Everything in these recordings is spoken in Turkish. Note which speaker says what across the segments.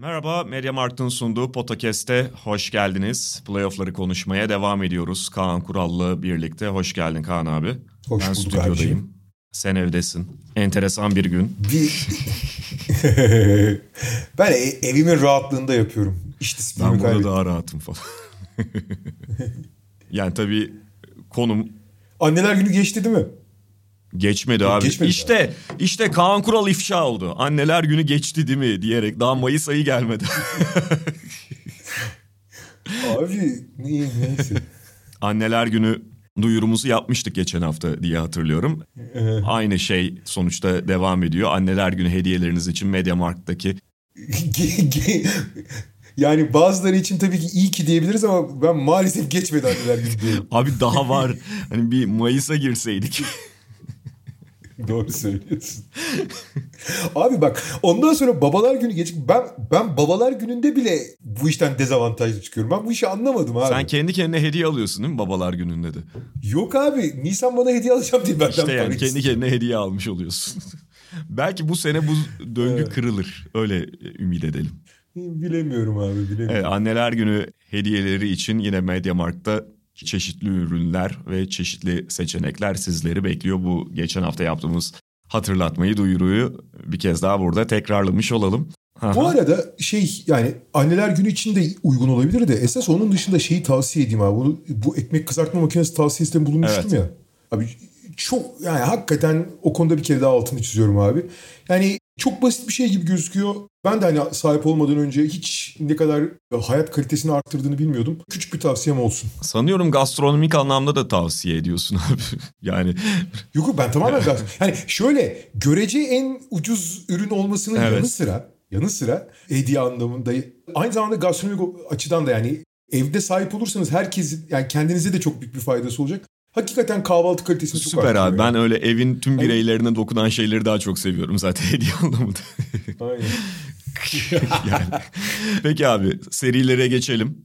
Speaker 1: Merhaba, Media Markt'ın sunduğu Podcast'e hoş geldiniz. Playoff'ları konuşmaya devam ediyoruz. Kaan Kural'la birlikte. Hoş geldin Kaan abi.
Speaker 2: Hoş
Speaker 1: ben
Speaker 2: bulduk
Speaker 1: stüdyodayım.
Speaker 2: abiciğim.
Speaker 1: Sen evdesin. Enteresan bir gün.
Speaker 2: Bir... ben e- evimin rahatlığında yapıyorum. İş disiplinimi
Speaker 1: Ben burada
Speaker 2: kaybettim.
Speaker 1: daha rahatım falan. yani tabii konum
Speaker 2: Anneler günü geçti değil mi?
Speaker 1: Geçmedi abi.
Speaker 2: geçmedi
Speaker 1: işte işte Kaan Kural ifşa oldu. Anneler günü geçti değil mi diyerek daha Mayıs ayı gelmedi.
Speaker 2: Abi ne, neyse.
Speaker 1: Anneler günü duyurumuzu yapmıştık geçen hafta diye hatırlıyorum. Aynı şey sonuçta devam ediyor. Anneler günü hediyeleriniz için MediaMarkt'taki
Speaker 2: yani bazıları için tabii ki iyi ki diyebiliriz ama ben maalesef geçmedi anneler günü diyorum.
Speaker 1: Abi daha var. hani bir Mayıs'a girseydik.
Speaker 2: Doğru söylüyorsun. Abi bak ondan sonra babalar günü geç ben ben babalar gününde bile bu işten dezavantajlı çıkıyorum. Ben bu işi anlamadım abi.
Speaker 1: Sen kendi kendine hediye alıyorsun değil mi babalar gününde de?
Speaker 2: Yok abi Nisan bana hediye alacağım diye benden
Speaker 1: İşte yani kendi kendine hediye almış oluyorsun. Belki bu sene bu döngü kırılır. Öyle ümit edelim.
Speaker 2: Bilemiyorum abi bilemiyorum.
Speaker 1: Evet, anneler günü hediyeleri için yine MediaMarkt'ta çeşitli ürünler ve çeşitli seçenekler sizleri bekliyor. Bu geçen hafta yaptığımız hatırlatmayı, duyuruyu bir kez daha burada tekrarlamış olalım.
Speaker 2: Bu arada şey yani anneler günü için de uygun olabilir de esas onun dışında şeyi tavsiye edeyim abi. Bunu, bu ekmek kızartma makinesi tavsiyesinde bulunmuştum
Speaker 1: Evet.
Speaker 2: ya. Abi çok yani hakikaten o konuda bir kere daha altını çiziyorum abi. Yani çok basit bir şey gibi gözüküyor. Ben de hani sahip olmadan önce hiç ne kadar hayat kalitesini arttırdığını bilmiyordum. Küçük bir tavsiyem olsun.
Speaker 1: Sanıyorum gastronomik anlamda da tavsiye ediyorsun abi. yani
Speaker 2: Yok yok, ben tamamen gaz. Yani şöyle görece en ucuz ürün olmasının
Speaker 1: Evet.
Speaker 2: yanı sıra yanı sıra hediye anlamında aynı zamanda gastronomik açıdan da yani evde sahip olursanız herkes yani kendinize de çok büyük bir faydası olacak. Hakikaten kahvaltı kalitesini çok
Speaker 1: süper abi. Ben öyle evin tüm bireylerine dokunan şeyleri daha çok seviyorum zaten hediye anlamında.
Speaker 2: Aynen.
Speaker 1: yani. Peki abi serilere geçelim.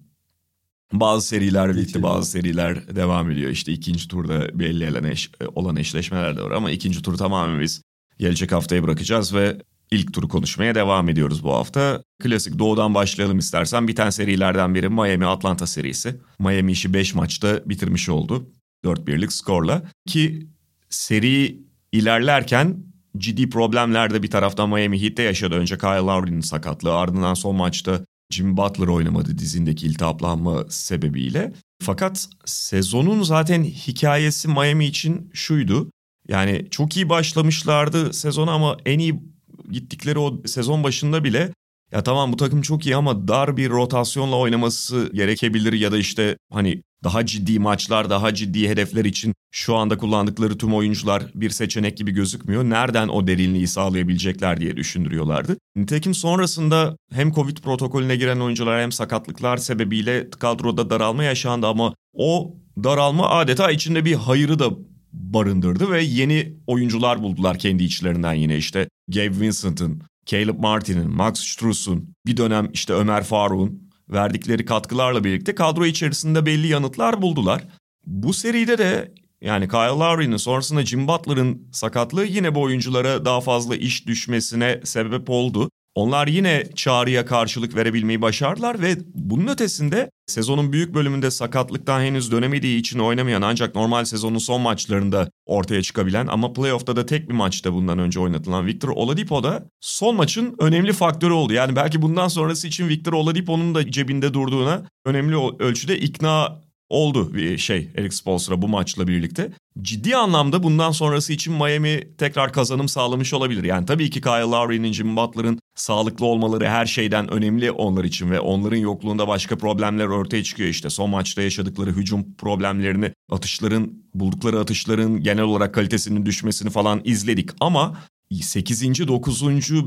Speaker 1: Bazı seriler bitti,
Speaker 2: Geçelim.
Speaker 1: bazı seriler devam ediyor. İşte ikinci turda belli olan, eş, olan eşleşmeler de var ama ikinci turu tamamen biz gelecek haftaya bırakacağız ve ilk turu konuşmaya devam ediyoruz bu hafta. Klasik doğudan başlayalım istersen. Biten serilerden biri Miami-Atlanta serisi. Miami işi 5 maçta bitirmiş oldu. 4-1'lik skorla. Ki seri ilerlerken ciddi problemler de bir taraftan Miami Heat'te yaşadı. Önce Kyle Lowry'nin sakatlığı ardından son maçta Jim Butler oynamadı dizindeki iltihaplanma sebebiyle. Fakat sezonun zaten hikayesi Miami için şuydu. Yani çok iyi başlamışlardı sezona ama en iyi gittikleri o sezon başında bile ya tamam bu takım çok iyi ama dar bir rotasyonla oynaması gerekebilir ya da işte hani daha ciddi maçlar, daha ciddi hedefler için şu anda kullandıkları tüm oyuncular bir seçenek gibi gözükmüyor. Nereden o derinliği sağlayabilecekler diye düşündürüyorlardı. Nitekim sonrasında hem Covid protokolüne giren oyuncular hem sakatlıklar sebebiyle kadroda daralma yaşandı ama o daralma adeta içinde bir hayırı da barındırdı ve yeni oyuncular buldular kendi içlerinden yine işte Gabe Vincent'ın, Caleb Martin'in, Max Strus'un, bir dönem işte Ömer Faruk'un verdikleri katkılarla birlikte kadro içerisinde belli yanıtlar buldular. Bu seride de yani Kyle Lowry'nin sonrasında Jim Butler'ın sakatlığı yine bu oyunculara daha fazla iş düşmesine sebep oldu. Onlar yine çağrıya karşılık verebilmeyi başardılar ve bunun ötesinde sezonun büyük bölümünde sakatlıktan henüz dönemediği için oynamayan ancak normal sezonun son maçlarında ortaya çıkabilen ama playoff'ta da tek bir maçta bundan önce oynatılan Victor Oladipo da son maçın önemli faktörü oldu. Yani belki bundan sonrası için Victor Oladipo'nun da cebinde durduğuna önemli ölçüde ikna oldu bir şey Eric Spoelstra bu maçla birlikte. Ciddi anlamda bundan sonrası için Miami tekrar kazanım sağlamış olabilir. Yani tabii ki Kyle Lowry'nin, Jim Butler'ın sağlıklı olmaları her şeyden önemli onlar için ve onların yokluğunda başka problemler ortaya çıkıyor işte. Son maçta yaşadıkları hücum problemlerini, atışların, buldukları atışların genel olarak kalitesinin düşmesini falan izledik ama 8. 9.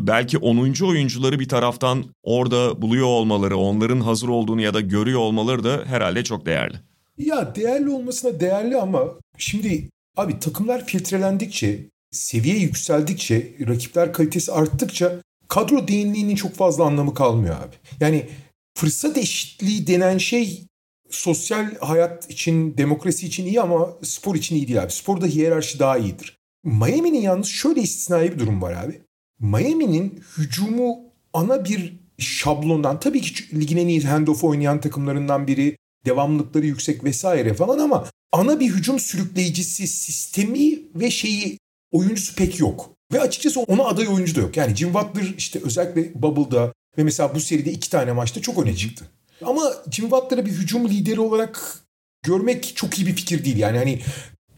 Speaker 1: belki 10. oyuncuları bir taraftan orada buluyor olmaları, onların hazır olduğunu ya da görüyor olmaları da herhalde çok değerli.
Speaker 2: Ya değerli olmasına değerli ama şimdi abi takımlar filtrelendikçe, seviye yükseldikçe, rakipler kalitesi arttıkça kadro derinliğinin çok fazla anlamı kalmıyor abi. Yani fırsat eşitliği denen şey sosyal hayat için, demokrasi için iyi ama spor için iyi değil abi. Sporda hiyerarşi daha iyidir. Miami'nin yalnız şöyle istisnai bir durum var abi. Miami'nin hücumu ana bir şablondan tabii ki ligin en iyi handoff oynayan takımlarından biri devamlılıkları yüksek vesaire falan ama ana bir hücum sürükleyicisi sistemi ve şeyi oyuncusu pek yok. Ve açıkçası ona aday oyuncu da yok. Yani Jim Butler işte özellikle Bubble'da ve mesela bu seride iki tane maçta çok öne çıktı. Ama Jim Butler'ı bir hücum lideri olarak görmek çok iyi bir fikir değil. Yani hani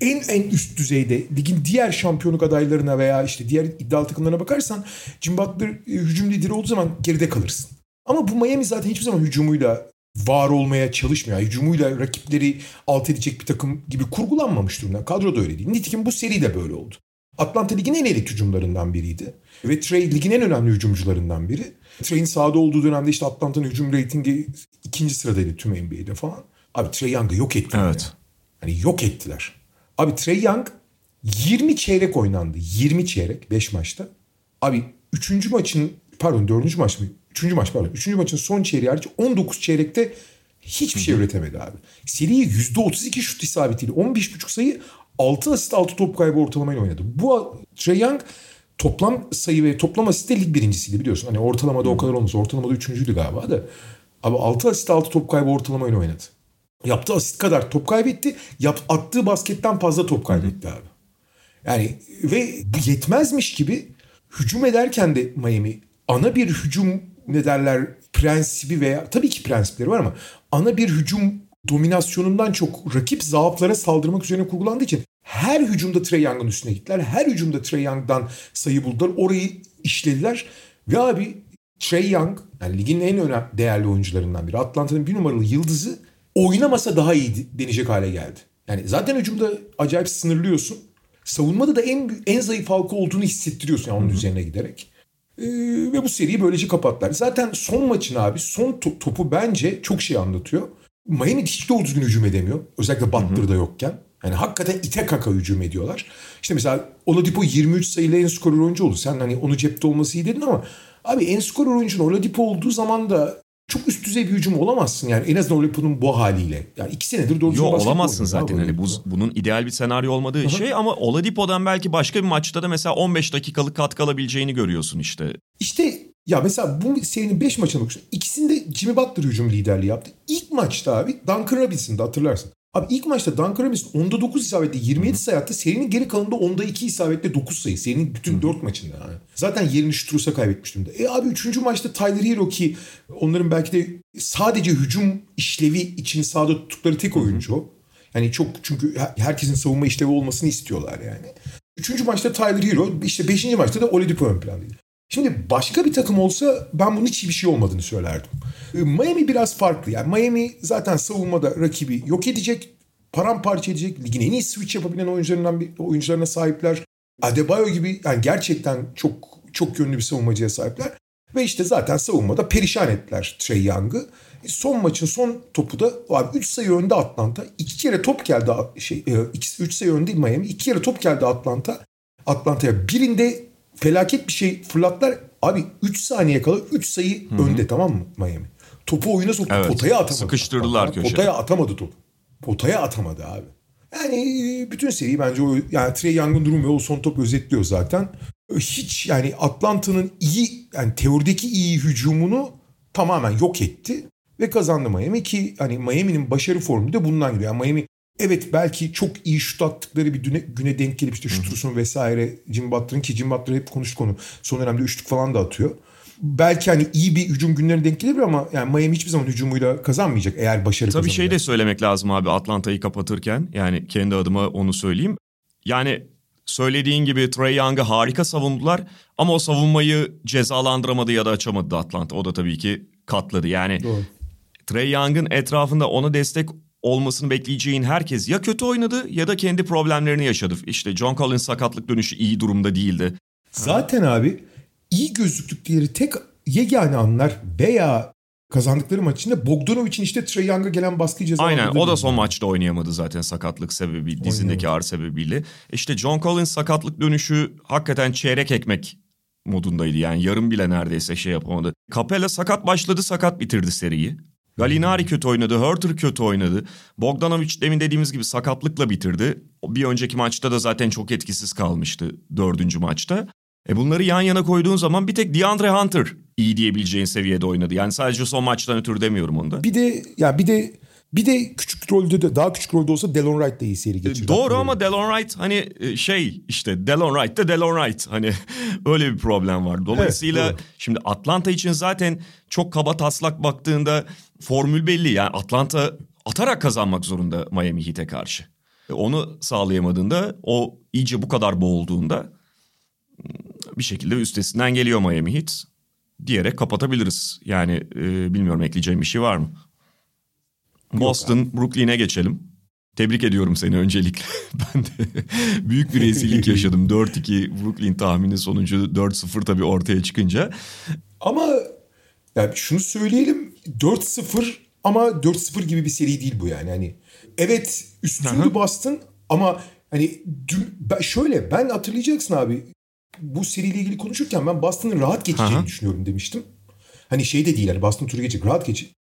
Speaker 2: en en üst düzeyde ligin diğer şampiyonluk adaylarına veya işte diğer iddialı takımlarına bakarsan Jim Butler e, hücum lideri olduğu zaman geride kalırsın. Ama bu Miami zaten hiçbir zaman hücumuyla var olmaya çalışmıyor. Hücumuyla rakipleri alt edecek bir takım gibi kurgulanmamış durumda. Kadro da öyle değil. Nitekim bu seri de böyle oldu. Atlanta ligin en elit hücumlarından biriydi. Ve Trey ligin en önemli hücumcularından biri. Trey'in sahada olduğu dönemde işte Atlanta'nın hücum reytingi ikinci sıradaydı tüm NBA'de falan. Abi Trey Young'ı yok ettiler. Evet. Ya. Hani yok ettiler. Abi Trey Young 20 çeyrek oynandı. 20 çeyrek 5 maçta. Abi 3. maçın pardon 4. maç mı? 3. maç pardon. 3. maçın son çeyreği hariç 19 çeyrekte hiçbir şey üretemedi abi. Seriyi %32 şut isabetiyle 15.5 sayı 6 asist 6 top kaybı ortalamayla oynadı. Bu Trey Young toplam sayı ve toplam asiste lig birincisiydi biliyorsun. Hani ortalamada o kadar olmaz. Ortalamada üçüncüydü galiba da. Abi 6 asist 6 top kaybı ortalamayla oynadı. Yaptığı asist kadar top kaybetti. Yap, attığı basketten fazla top kaybetti abi. Yani ve bu yetmezmiş gibi hücum ederken de Miami ana bir hücum ne derler prensibi veya tabii ki prensipleri var ama ana bir hücum dominasyonundan çok rakip zaaflara saldırmak üzerine kurgulandığı için her hücumda Trey Young'ın üstüne gittiler. Her hücumda Trey Young'dan sayı buldular. Orayı işlediler. Ve abi Trey Young yani ligin en önemli değerli oyuncularından biri. Atlanta'nın bir numaralı yıldızı oynamasa daha iyi denecek hale geldi. Yani zaten hücumda acayip sınırlıyorsun. Savunmada da en en zayıf halka olduğunu hissettiriyorsun yani onun Hı-hı. üzerine giderek. Ee, ve bu seriyi böylece kapattılar. Zaten son maçın abi son to- topu bence çok şey anlatıyor. Miami hiç doğru düzgün hücum edemiyor. Özellikle Butler'da yokken. Yani hakikaten ite kaka hücum ediyorlar. İşte mesela Oladipo 23 sayılı en skorer oyuncu oldu. Sen hani onu cepte olması iyi dedin ama abi en skorer oyuncun Oladipo olduğu zaman da çok üst düzey bir hücum olamazsın yani en azından Oladipo'nun bu haliyle. Yani iki senedir doğru
Speaker 1: Yok olamazsın zaten hani bu, bunun ideal bir senaryo olmadığı Aha. şey ama Oladipo'dan belki başka bir maçta da mesela 15 dakikalık katkı alabileceğini görüyorsun işte.
Speaker 2: İşte ya mesela bu serinin 5 maçına bakıyorsun. İkisinde Jimmy Butler hücum liderliği yaptı. İlk maçta abi Duncan Robinson'da hatırlarsın. Abi ilk maçta Duncan Robinson 10'da 9 isabetle 27 sayı attı. Serinin geri kalanında 10'da 2 isabetle 9 sayı. Serinin bütün Hı. 4 maçında yani. Zaten yerini Strus'a kaybetmiş durumda. E abi 3. maçta Tyler Hero ki onların belki de sadece hücum işlevi için sahada tuttukları tek oyuncu o. Yani çok çünkü herkesin savunma işlevi olmasını istiyorlar yani. Üçüncü maçta Tyler Hero, işte beşinci maçta da Oladipo ön plandaydı. Şimdi başka bir takım olsa ben bunun hiç bir şey olmadığını söylerdim. Ee, Miami biraz farklı. Yani Miami zaten savunmada rakibi yok edecek, paramparça edecek. Ligin en iyi switch yapabilen oyuncularından bir, oyuncularına sahipler. Adebayo gibi yani gerçekten çok çok yönlü bir savunmacıya sahipler. Ve işte zaten savunmada perişan ettiler Trey Young'ı. E, son maçın son topu da abi 3 sayı önde Atlanta. 2 kere top geldi şey 3 e, sayı önde Miami. 2 kere top geldi Atlanta. Atlanta'ya birinde felaket bir şey fırlattılar. Abi 3 saniye kala 3 sayı Hı-hı. önde tamam mı Miami? Topu oyuna soktu. Evet. Potaya atamadı.
Speaker 1: Sıkıştırdılar Bak, köşeye.
Speaker 2: Potaya atamadı topu. Potaya atamadı abi. Yani e, bütün seriyi bence o yani Trey Young'un durumu ve o son top özetliyor zaten. Hiç yani Atlanta'nın iyi yani teorideki iyi hücumunu tamamen yok etti ve kazandı Miami ki hani Miami'nin başarı formu da bundan geliyor. Yani Miami Evet belki çok iyi şut attıkları bir güne, güne denk gelip işte şutursun vesaire Jim Butler'ın ki Jim Butler hep konuştuk onu. Son dönemde üçlük falan da atıyor. Belki hani iyi bir hücum günlerine denk gelir ama yani Miami hiçbir zaman hücumuyla kazanmayacak eğer başarı
Speaker 1: Tabii şey de söylemek lazım abi Atlanta'yı kapatırken yani kendi adıma onu söyleyeyim. Yani söylediğin gibi Trey Young'ı harika savundular ama o savunmayı cezalandıramadı ya da açamadı Atlanta. O da tabii ki katladı. Yani Doğru. Trey Young'ın etrafında ona destek olmasını bekleyeceğin herkes ya kötü oynadı ya da kendi problemlerini yaşadı. İşte John Collins sakatlık dönüşü iyi durumda değildi.
Speaker 2: Zaten abi iyi gözüktükleri tek yegane anlar veya kazandıkları maç içinde Bogdanovic'in işte Trae Young'a gelen baskı ceza
Speaker 1: Aynen o da son maçta oynayamadı zaten sakatlık sebebi, dizindeki ağrı sebebiyle. İşte John Collins sakatlık dönüşü hakikaten çeyrek ekmek modundaydı. Yani yarım bile neredeyse şey yapamadı. Capella sakat başladı sakat bitirdi seriyi. Gallinari kötü oynadı, Hurter kötü oynadı. Bogdanovic demin dediğimiz gibi sakatlıkla bitirdi. Bir önceki maçta da zaten çok etkisiz kalmıştı dördüncü maçta. E bunları yan yana koyduğun zaman bir tek DeAndre Hunter iyi diyebileceğin seviyede oynadı. Yani sadece son maçtan ötürü demiyorum onda.
Speaker 2: Bir de ya bir de bir de küçük rolde de daha küçük rolde olsa Delon Wright da iyi seri geçirdi.
Speaker 1: E, Doğru
Speaker 2: Hatırlıyorum.
Speaker 1: ama Delon Wright hani e, şey işte Delon Wright de Delon Wright hani öyle bir problem var. Dolayısıyla
Speaker 2: Evet, doğru.
Speaker 1: şimdi Atlanta için zaten çok kaba taslak baktığında formül belli. Yani Atlanta atarak kazanmak zorunda Miami Heat'e karşı. E, Onu sağlayamadığında o iyice bu kadar boğulduğunda bir şekilde üstesinden geliyor Miami Heat diyerek kapatabiliriz. Yani e, bilmiyorum ekleyeceğim bir şey var mı? Boston, Brooklyn'e geçelim. Tebrik ediyorum seni öncelikle. ben de büyük bir rezillik yaşadım. 4-2 Brooklyn tahmini sonucu 4-0 tabii ortaya çıkınca.
Speaker 2: Ama yani şunu söyleyelim 4-0 ama 4-0 gibi bir seri değil bu yani. Hani evet üstündü Boston ama hani dün, ben, şöyle ben hatırlayacaksın abi bu seriyle ilgili konuşurken ben Boston'ın rahat geçeceğini
Speaker 1: Aha.
Speaker 2: düşünüyorum demiştim. Hani şey de değil hani Boston turu geçecek rahat geçecek.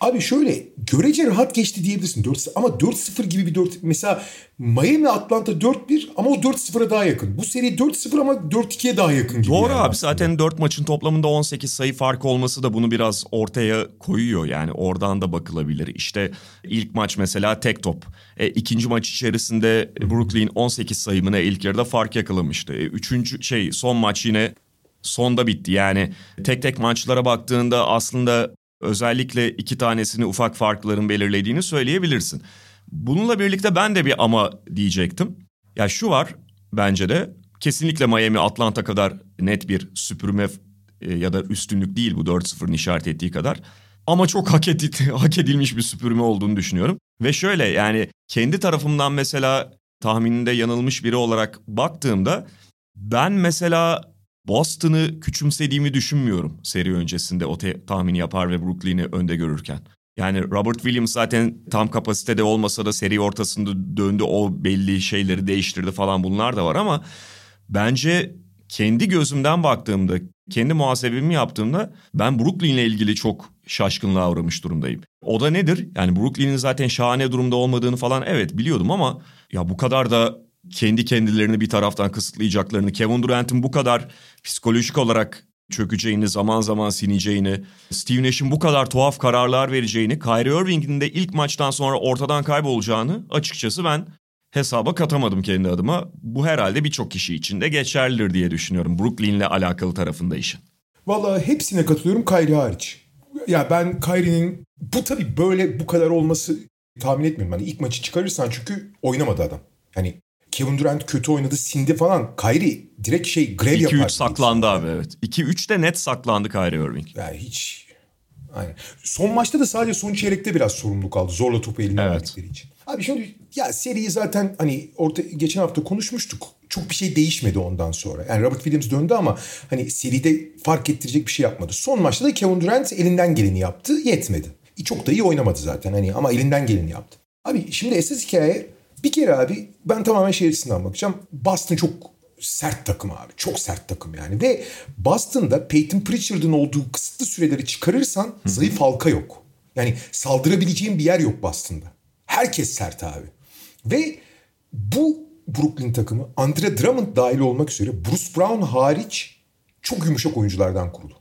Speaker 2: Abi şöyle görece rahat geçti diyebilirsin 4 ama 4-0 gibi bir 4 mesela Miami Atlanta 4-1 ama o 4-0'a daha yakın. Bu seri 4-0 ama 4-2'ye daha yakın gibi.
Speaker 1: Doğru
Speaker 2: yani
Speaker 1: abi
Speaker 2: aslında.
Speaker 1: zaten 4 maçın toplamında 18 sayı farkı olması da bunu biraz ortaya koyuyor. Yani oradan da bakılabilir. İşte ilk maç mesela tek top. E, ikinci maç içerisinde Brooklyn 18 sayımına ilk yarıda fark yakalamıştı. E, üçüncü şey son maç yine sonda bitti. Yani tek tek maçlara baktığında aslında özellikle iki tanesini ufak farkların belirlediğini söyleyebilirsin. Bununla birlikte ben de bir ama diyecektim. Ya şu var bence de kesinlikle Miami Atlanta kadar net bir süpürme e, ya da üstünlük değil bu 4-0'ın işaret ettiği kadar. Ama çok hak, edi- hak edilmiş bir süpürme olduğunu düşünüyorum. Ve şöyle yani kendi tarafımdan mesela tahmininde yanılmış biri olarak baktığımda ben mesela Boston'ı küçümsediğimi düşünmüyorum seri öncesinde o te- tahmini yapar ve Brooklyn'i önde görürken. Yani Robert Williams zaten tam kapasitede olmasa da seri ortasında döndü o belli şeyleri değiştirdi falan bunlar da var ama bence kendi gözümden baktığımda, kendi muhasebemi yaptığımda ben Brooklyn'le ilgili çok şaşkınlığa uğramış durumdayım. O da nedir? Yani Brooklyn'in zaten şahane durumda olmadığını falan evet biliyordum ama ya bu kadar da kendi kendilerini bir taraftan kısıtlayacaklarını, Kevin Durant'in bu kadar psikolojik olarak çökeceğini, zaman zaman sineceğini, Steve Nash'in bu kadar tuhaf kararlar vereceğini, Kyrie Irving'in de ilk maçtan sonra ortadan kaybolacağını açıkçası ben hesaba katamadım kendi adıma. Bu herhalde birçok kişi için de geçerlidir diye düşünüyorum. Brooklyn'le alakalı tarafında işin.
Speaker 2: Vallahi hepsine katılıyorum Kyrie hariç. Ya ben Kyrie'nin bu tabii böyle bu kadar olması tahmin etmiyorum. Hani ilk maçı çıkarırsan çünkü oynamadı adam. Hani Kevin Durant kötü oynadı, sindi falan. Kyrie direkt şey grev yapar.
Speaker 1: 2-3 saklandı abi evet. 2-3 de net saklandı Kyrie Irving.
Speaker 2: Yani hiç... Aynen. Son maçta da sadece son çeyrekte biraz sorumluluk aldı. Zorla topu eline
Speaker 1: Evet.
Speaker 2: verdikleri için. Abi şimdi ya seriyi zaten hani orta geçen hafta konuşmuştuk. Çok bir şey değişmedi ondan sonra. Yani Robert Williams döndü ama hani seride fark ettirecek bir şey yapmadı. Son maçta da Kevin Durant elinden geleni yaptı. Yetmedi. Çok da iyi oynamadı zaten hani ama elinden geleni yaptı. Abi şimdi esas hikaye bir kere abi ben tamamen şey açısından bakacağım. Boston çok sert takım abi. Çok sert takım yani. Ve Boston'da Peyton Pritchard'ın olduğu kısıtlı süreleri çıkarırsan zayıf halka yok. Yani saldırabileceğin bir yer yok Boston'da. Herkes sert abi. Ve bu Brooklyn takımı Andre Drummond dahil olmak üzere Bruce Brown hariç çok yumuşak oyunculardan kurulu.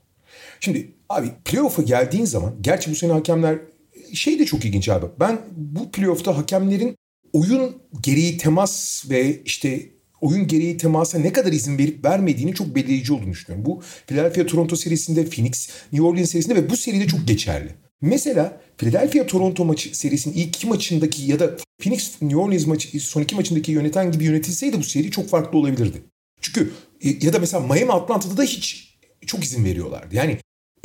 Speaker 2: Şimdi abi playoff'a geldiğin zaman gerçi bu sene hakemler şey de çok ilginç abi. Ben bu playoff'ta hakemlerin oyun gereği temas ve işte oyun gereği temasa ne kadar izin verip vermediğini çok belirleyici olduğunu düşünüyorum. Bu Philadelphia Toronto serisinde, Phoenix New Orleans serisinde ve bu seride çok geçerli. Mesela Philadelphia Toronto maçı serisinin ilk iki maçındaki ya da Phoenix New Orleans maçı son iki maçındaki yöneten gibi yönetilseydi bu seri çok farklı olabilirdi. Çünkü e, ya da mesela Miami Atlanta'da da hiç çok izin veriyorlardı. Yani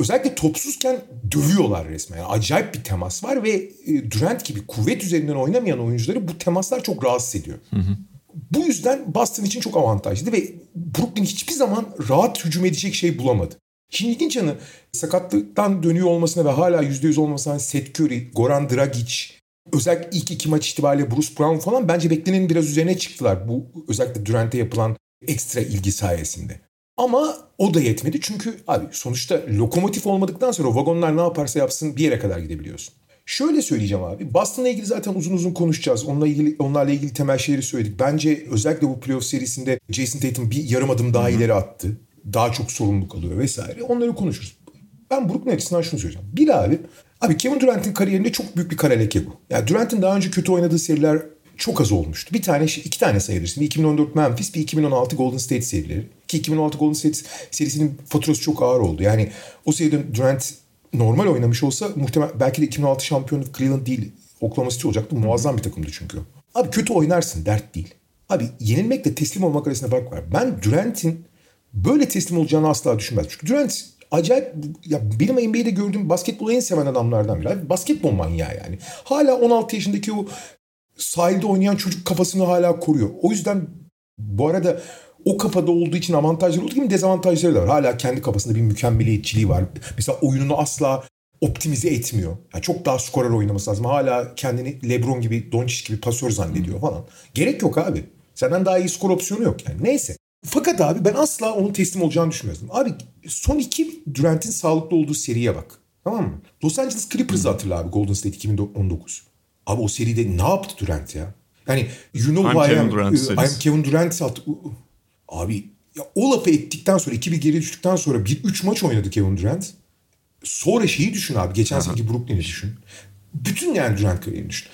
Speaker 2: özellikle topsuzken dövüyorlar resmen. Yani acayip bir temas var ve e, Durant gibi kuvvet üzerinden oynamayan oyuncuları bu temaslar çok rahatsız ediyor. Bu yüzden Boston için çok avantajlı ve Brooklyn hiçbir zaman rahat hücum edecek şey bulamadı. Şimdi ilginç yanı sakatlıktan dönüyor olmasına ve hala %100 olmasına Seth Curry, Goran Dragic, özellikle ilk iki maç itibariyle Bruce Brown falan bence beklenenin biraz üzerine çıktılar. Bu özellikle Durant'e yapılan ekstra ilgi sayesinde. Ama o da yetmedi çünkü abi sonuçta lokomotif olmadıktan sonra o vagonlar ne yaparsa yapsın bir yere kadar gidebiliyorsun. Şöyle söyleyeceğim abi. Boston'la ilgili zaten uzun uzun konuşacağız. Onunla ilgili onlarla ilgili temel şeyleri söyledik. Bence özellikle bu playoff serisinde Jason Tatum bir yarım adım daha ileri attı. Daha çok sorumluluk alıyor vesaire. Onları konuşuruz. Ben Brooklyn açısından şunu söyleyeceğim. Bir abi, abi Kevin Durant'in kariyerinde çok büyük bir kara leke bu. Yani Durant'in daha önce kötü oynadığı seriler çok az olmuştu. Bir tane, iki tane sayılır. Bir 2014 Memphis, bir 2016 Golden State serileri. Ki 2016 Golden State serisinin faturası çok ağır oldu. Yani o seride Durant normal oynamış olsa muhtemel belki de 2006 şampiyonu Cleveland değil Oklahoma City olacaktı. Muazzam bir takımdı çünkü. Abi kötü oynarsın dert değil. Abi yenilmekle teslim olmak arasında fark var. Ben Durant'in böyle teslim olacağını asla düşünmez. Çünkü Durant acayip ya benim NBA'de gördüğüm basketbolu en seven adamlardan biri. Abi basketbol manyağı yani. Hala 16 yaşındaki o sahilde oynayan çocuk kafasını hala koruyor. O yüzden bu arada o kafada olduğu için avantajları olduğu gibi dezavantajları da var. Hala kendi kafasında bir mükemmeliyetçiliği var. Mesela oyununu asla optimize etmiyor. Yani çok daha skorer oynaması lazım. Hala kendini LeBron gibi, Doncic gibi pasör zannediyor falan. Gerek yok abi. Senden daha iyi skor opsiyonu yok yani. Neyse. Fakat abi ben asla onun teslim olacağını düşünmüyordum. Abi son iki Durant'in sağlıklı olduğu seriye bak. Tamam mı? Los Angeles Clippers'ı hatırla abi Golden State 2019. Abi o seride ne yaptı Durant ya? Yani you know
Speaker 1: I'm
Speaker 2: who I
Speaker 1: Kevin
Speaker 2: am.
Speaker 1: Durant
Speaker 2: I'm
Speaker 1: serisi.
Speaker 2: Kevin Durant. Abi ya o lafı ettikten sonra 2-1 geri düştükten sonra bir 3 maç oynadı Kevin Durant. Sonra şeyi düşün abi. Geçen seneki Brooklyn'i düşün. Bütün yani Durant kariyerini düşün.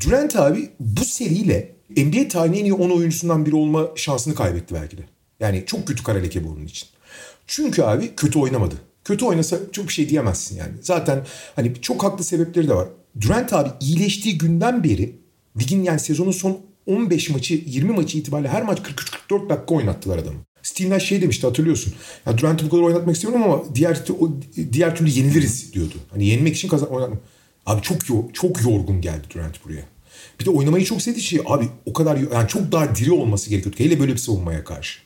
Speaker 2: Durant abi bu seriyle NBA tarihinin en iyi 10 oyuncusundan biri olma şansını kaybetti belki de. Yani çok kötü kara leke bu onun için. Çünkü abi kötü oynamadı. Kötü oynasa çok bir şey diyemezsin yani. Zaten hani çok haklı sebepleri de var. Durant abi iyileştiği günden beri ligin yani sezonun son 15 maçı 20 maçı itibariyle her maç 43-44 dakika oynattılar adamı. Steve Nash şey demişti hatırlıyorsun. Ya Durant'ı bu kadar oynatmak istiyorum ama diğer o, diğer türlü yeniliriz diyordu. Hani yenmek için kazan oynatmak. Abi çok yo- çok yorgun geldi Durant buraya. Bir de oynamayı çok sevdiği şey abi o kadar yani çok daha diri olması gerekiyordu. Hele böyle bir savunmaya karşı.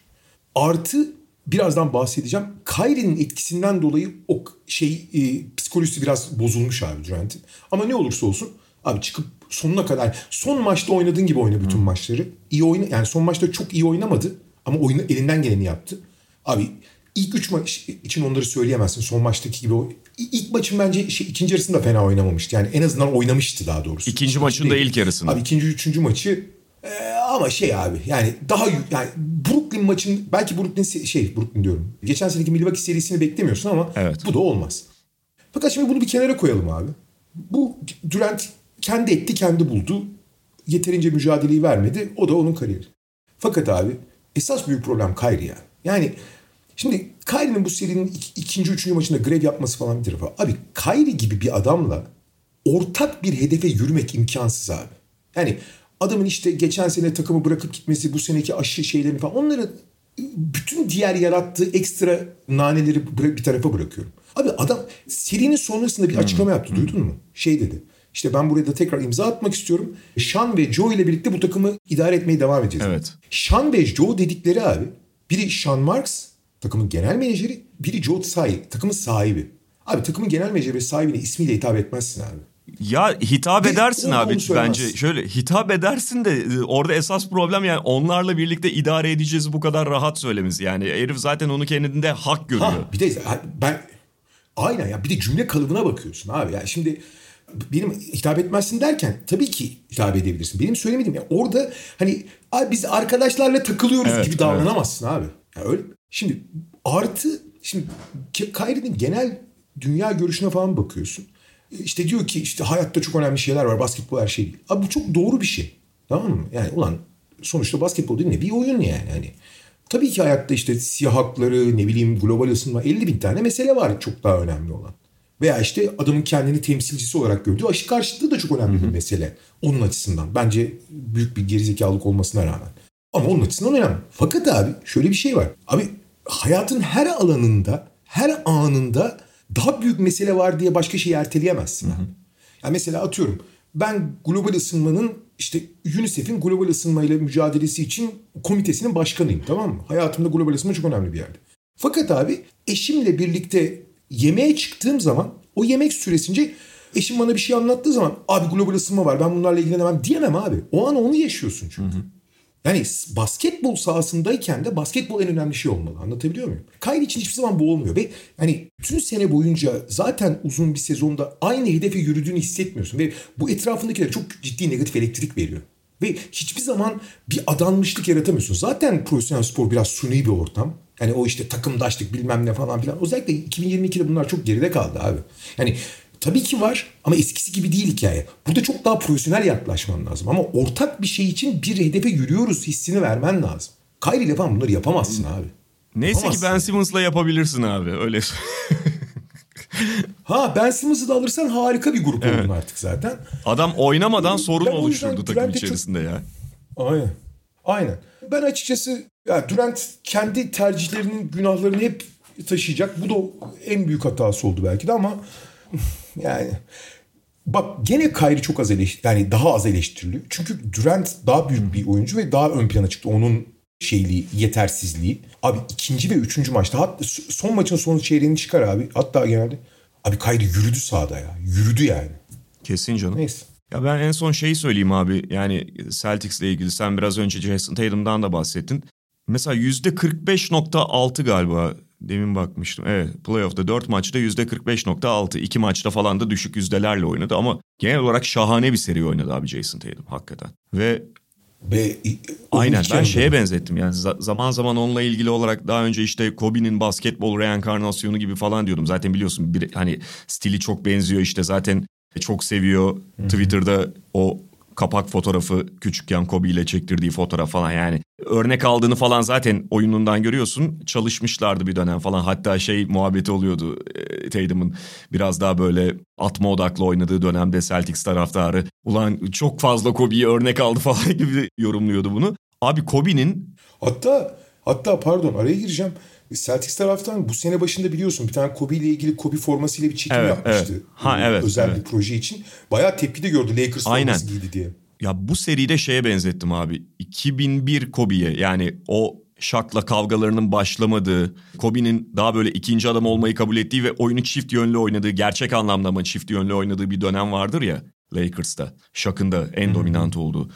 Speaker 2: Artı birazdan bahsedeceğim. Kyrie'nin etkisinden dolayı o şey e, psikolojisi biraz bozulmuş abi Durant'in. Ama ne olursa olsun abi çıkıp sonuna kadar son maçta oynadığın gibi oyna bütün maçları. İyi oyna yani son maçta çok iyi oynamadı ama oyunu elinden geleni yaptı. Abi ilk üç maç için onları söyleyemezsin. Son maçtaki gibi o ilk maçın bence şey, ikinci yarısında fena oynamamıştı. Yani en azından oynamıştı daha doğrusu.
Speaker 1: İkinci maçın da ilk yarısında.
Speaker 2: Abi ikinci, üçüncü maçı ee, ama şey abi yani daha yani Brooklyn maçın belki Brooklyn şey Brooklyn diyorum. Geçen seneki Milwaukee serisini beklemiyorsun ama
Speaker 1: Evet.
Speaker 2: bu da olmaz. Fakat şimdi bunu bir kenara koyalım abi. Bu Durant kendi etti kendi buldu. Yeterince mücadeleyi vermedi. O da onun kariyeri. Fakat abi esas büyük problem Kyrie ya. Yani şimdi Kyrie'nin bu serinin ik- ikinci, üçüncü maçında grev yapması falan bir tarafa. Abi Kyrie gibi bir adamla ortak bir hedefe yürümek imkansız abi. Yani adamın işte geçen sene takımı bırakıp gitmesi, bu seneki aşı şeylerini falan onları bütün diğer yarattığı ekstra naneleri bir tarafa bırakıyorum. Abi adam serinin sonrasında bir açıklama yaptı duydun mu? Şey dedi. İşte ben buraya da tekrar imza atmak istiyorum. Sean ve Joe ile birlikte bu takımı idare etmeye devam edeceğiz.
Speaker 1: Evet.
Speaker 2: Sean ve Joe dedikleri abi biri Sean Marks takımın genel menajeri, biri Joe Tsai takımın sahibi. Abi takımın genel menajeri ve sahibine ismiyle hitap etmezsin abi.
Speaker 1: Ya hitap edersin abi bence şöyle hitap edersin de e, orada esas problem yani onlarla birlikte idare edeceğiz bu kadar rahat söylemesi yani herif zaten onu kendinde hak görüyor.
Speaker 2: Ha, bir de ben aynen ya bir de cümle kalıbına bakıyorsun abi. Yani şimdi benim hitap etmezsin derken tabii ki hitap edebilirsin. Benim söylemediğim ya orada hani abi biz arkadaşlarla takılıyoruz
Speaker 1: Evet,
Speaker 2: gibi davranamazsın abi. Ya öyle. Şimdi artı şimdi Kyrie'nin genel dünya görüşüne falan bakıyorsun. İşte diyor ki işte hayatta çok önemli şeyler var. Basketbol her şey değil. Abi bu çok doğru bir şey. Tamam mı? Yani ulan sonuçta basketbol değil ne? Bir oyun yani. Hani Tabii ki hayatta işte siyah hakları, ne bileyim global ısınma 50 bin tane mesele var çok daha önemli olan. Veya işte adamın kendini temsilcisi olarak gördüğü aşı karşıtlığı da çok önemli bir mesele. Onun açısından. Bence büyük bir gerizekalılık olmasına rağmen. Ama onun açısından önemli. Fakat abi şöyle bir şey var. Abi hayatın her alanında, her anında daha büyük mesele var diye başka şeyi erteleyemezsin abi. Ya mesela atıyorum ben global ısınmanın işte UNICEF'in global ısınmayla mücadelesi için komitesinin başkanıyım tamam mı? Hayatımda global ısınma çok önemli bir yerde. Fakat abi eşimle birlikte yemeğe çıktığım zaman o yemek süresince eşim bana bir şey anlattığı zaman abi global ısınma var ben bunlarla ilgilenemem diyemem abi. O an onu yaşıyorsun çünkü. Hı hı. Yani basketbol sahasındayken de basketbol en önemli şey olmalı. Anlatabiliyor muyum? Kyrie için hiçbir zaman bu olmuyor. Ve hani bütün sene boyunca zaten uzun bir sezonda aynı hedefe yürüdüğünü hissetmiyorsun. Ve bu etrafındakiler çok ciddi negatif elektrik veriyor. Ve hiçbir zaman bir adanmışlık yaratamıyorsun. Zaten profesyonel spor biraz suni bir ortam. Yani o işte takımdaşlık bilmem ne falan filan. Özellikle 2022'de bunlar çok geride kaldı abi. Yani Tabii ki var ama eskisi gibi değil hikaye. Burada çok daha profesyonel yaklaşman lazım. Ama ortak bir şey için bir hedefe yürüyoruz hissini vermen lazım. Kyrie ile falan bunları yapamazsın abi.
Speaker 1: Neyse yapamazsın. ki Ben Simmons'la yapabilirsin abi öyle.
Speaker 2: ha Ben Simmons'ı da alırsan harika bir grup evet. oldun artık zaten.
Speaker 1: Adam oynamadan sorun ben oluşturdu takım içerisinde çok... ya.
Speaker 2: Aynen. Aynen. Ben açıkçası ya Durant kendi tercihlerinin günahlarını hep taşıyacak. Bu da en büyük hatası oldu belki de ama yani bak gene Kyrie çok az eleştir yani daha az eleştiriliyor. Çünkü Durant daha büyük bir oyuncu ve daha ön plana çıktı. Onun şeyliği, yetersizliği. Abi ikinci ve üçüncü maçta hatta son maçın son çeyreğini çıkar abi. Hatta genelde abi Kyrie yürüdü sahada ya. Yürüdü yani.
Speaker 1: Kesin canım.
Speaker 2: Neyse.
Speaker 1: Ya ben en son şeyi söyleyeyim abi. Yani Celtics'le ilgili sen biraz önce Jason Tatum'dan da bahsettin. Mesela %45.6 galiba Demin bakmıştım. Evet playoff'ta 4 maçta %45.6. 2 maçta falan da düşük yüzdelerle oynadı ama genel olarak şahane bir seri oynadı abi Jason Tatum hakikaten. Ve
Speaker 2: ve
Speaker 1: Aynen ben şeye benzettim yani zaman zaman onunla ilgili olarak daha önce işte Kobe'nin basketbol reenkarnasyonu gibi falan diyordum. Zaten biliyorsun bir, hani stili çok benziyor işte zaten çok seviyor. Twitter'da o kapak fotoğrafı küçükken Kobe ile çektirdiği fotoğraf falan yani örnek aldığını falan zaten oyunundan görüyorsun. Çalışmışlardı bir dönem falan. Hatta şey muhabbeti oluyordu e, Tatum'un biraz daha böyle atma odaklı oynadığı dönemde Celtics taraftarı. Ulan çok fazla Kobe'yi örnek aldı falan gibi yorumluyordu bunu. Abi Kobe'nin...
Speaker 2: Hatta hatta pardon araya gireceğim. Celtics taraftan bu sene başında biliyorsun bir tane Kobe ile ilgili Kobe formasıyla bir çekim evet, yapmıştı.
Speaker 1: Evet. Ha evet.
Speaker 2: Özel
Speaker 1: evet.
Speaker 2: bir proje için. Bayağı tepki de gördü Lakers Aynen. forması giydi diye.
Speaker 1: Ya bu seride şeye benzettim abi. 2001 Kobe'ye yani o Şak'la kavgalarının başlamadığı, Kobe'nin daha böyle ikinci adam olmayı kabul ettiği ve oyunu çift yönlü oynadığı, gerçek anlamda ama çift yönlü oynadığı bir dönem vardır ya Lakers'ta. Şak'ın da en dominant olduğu.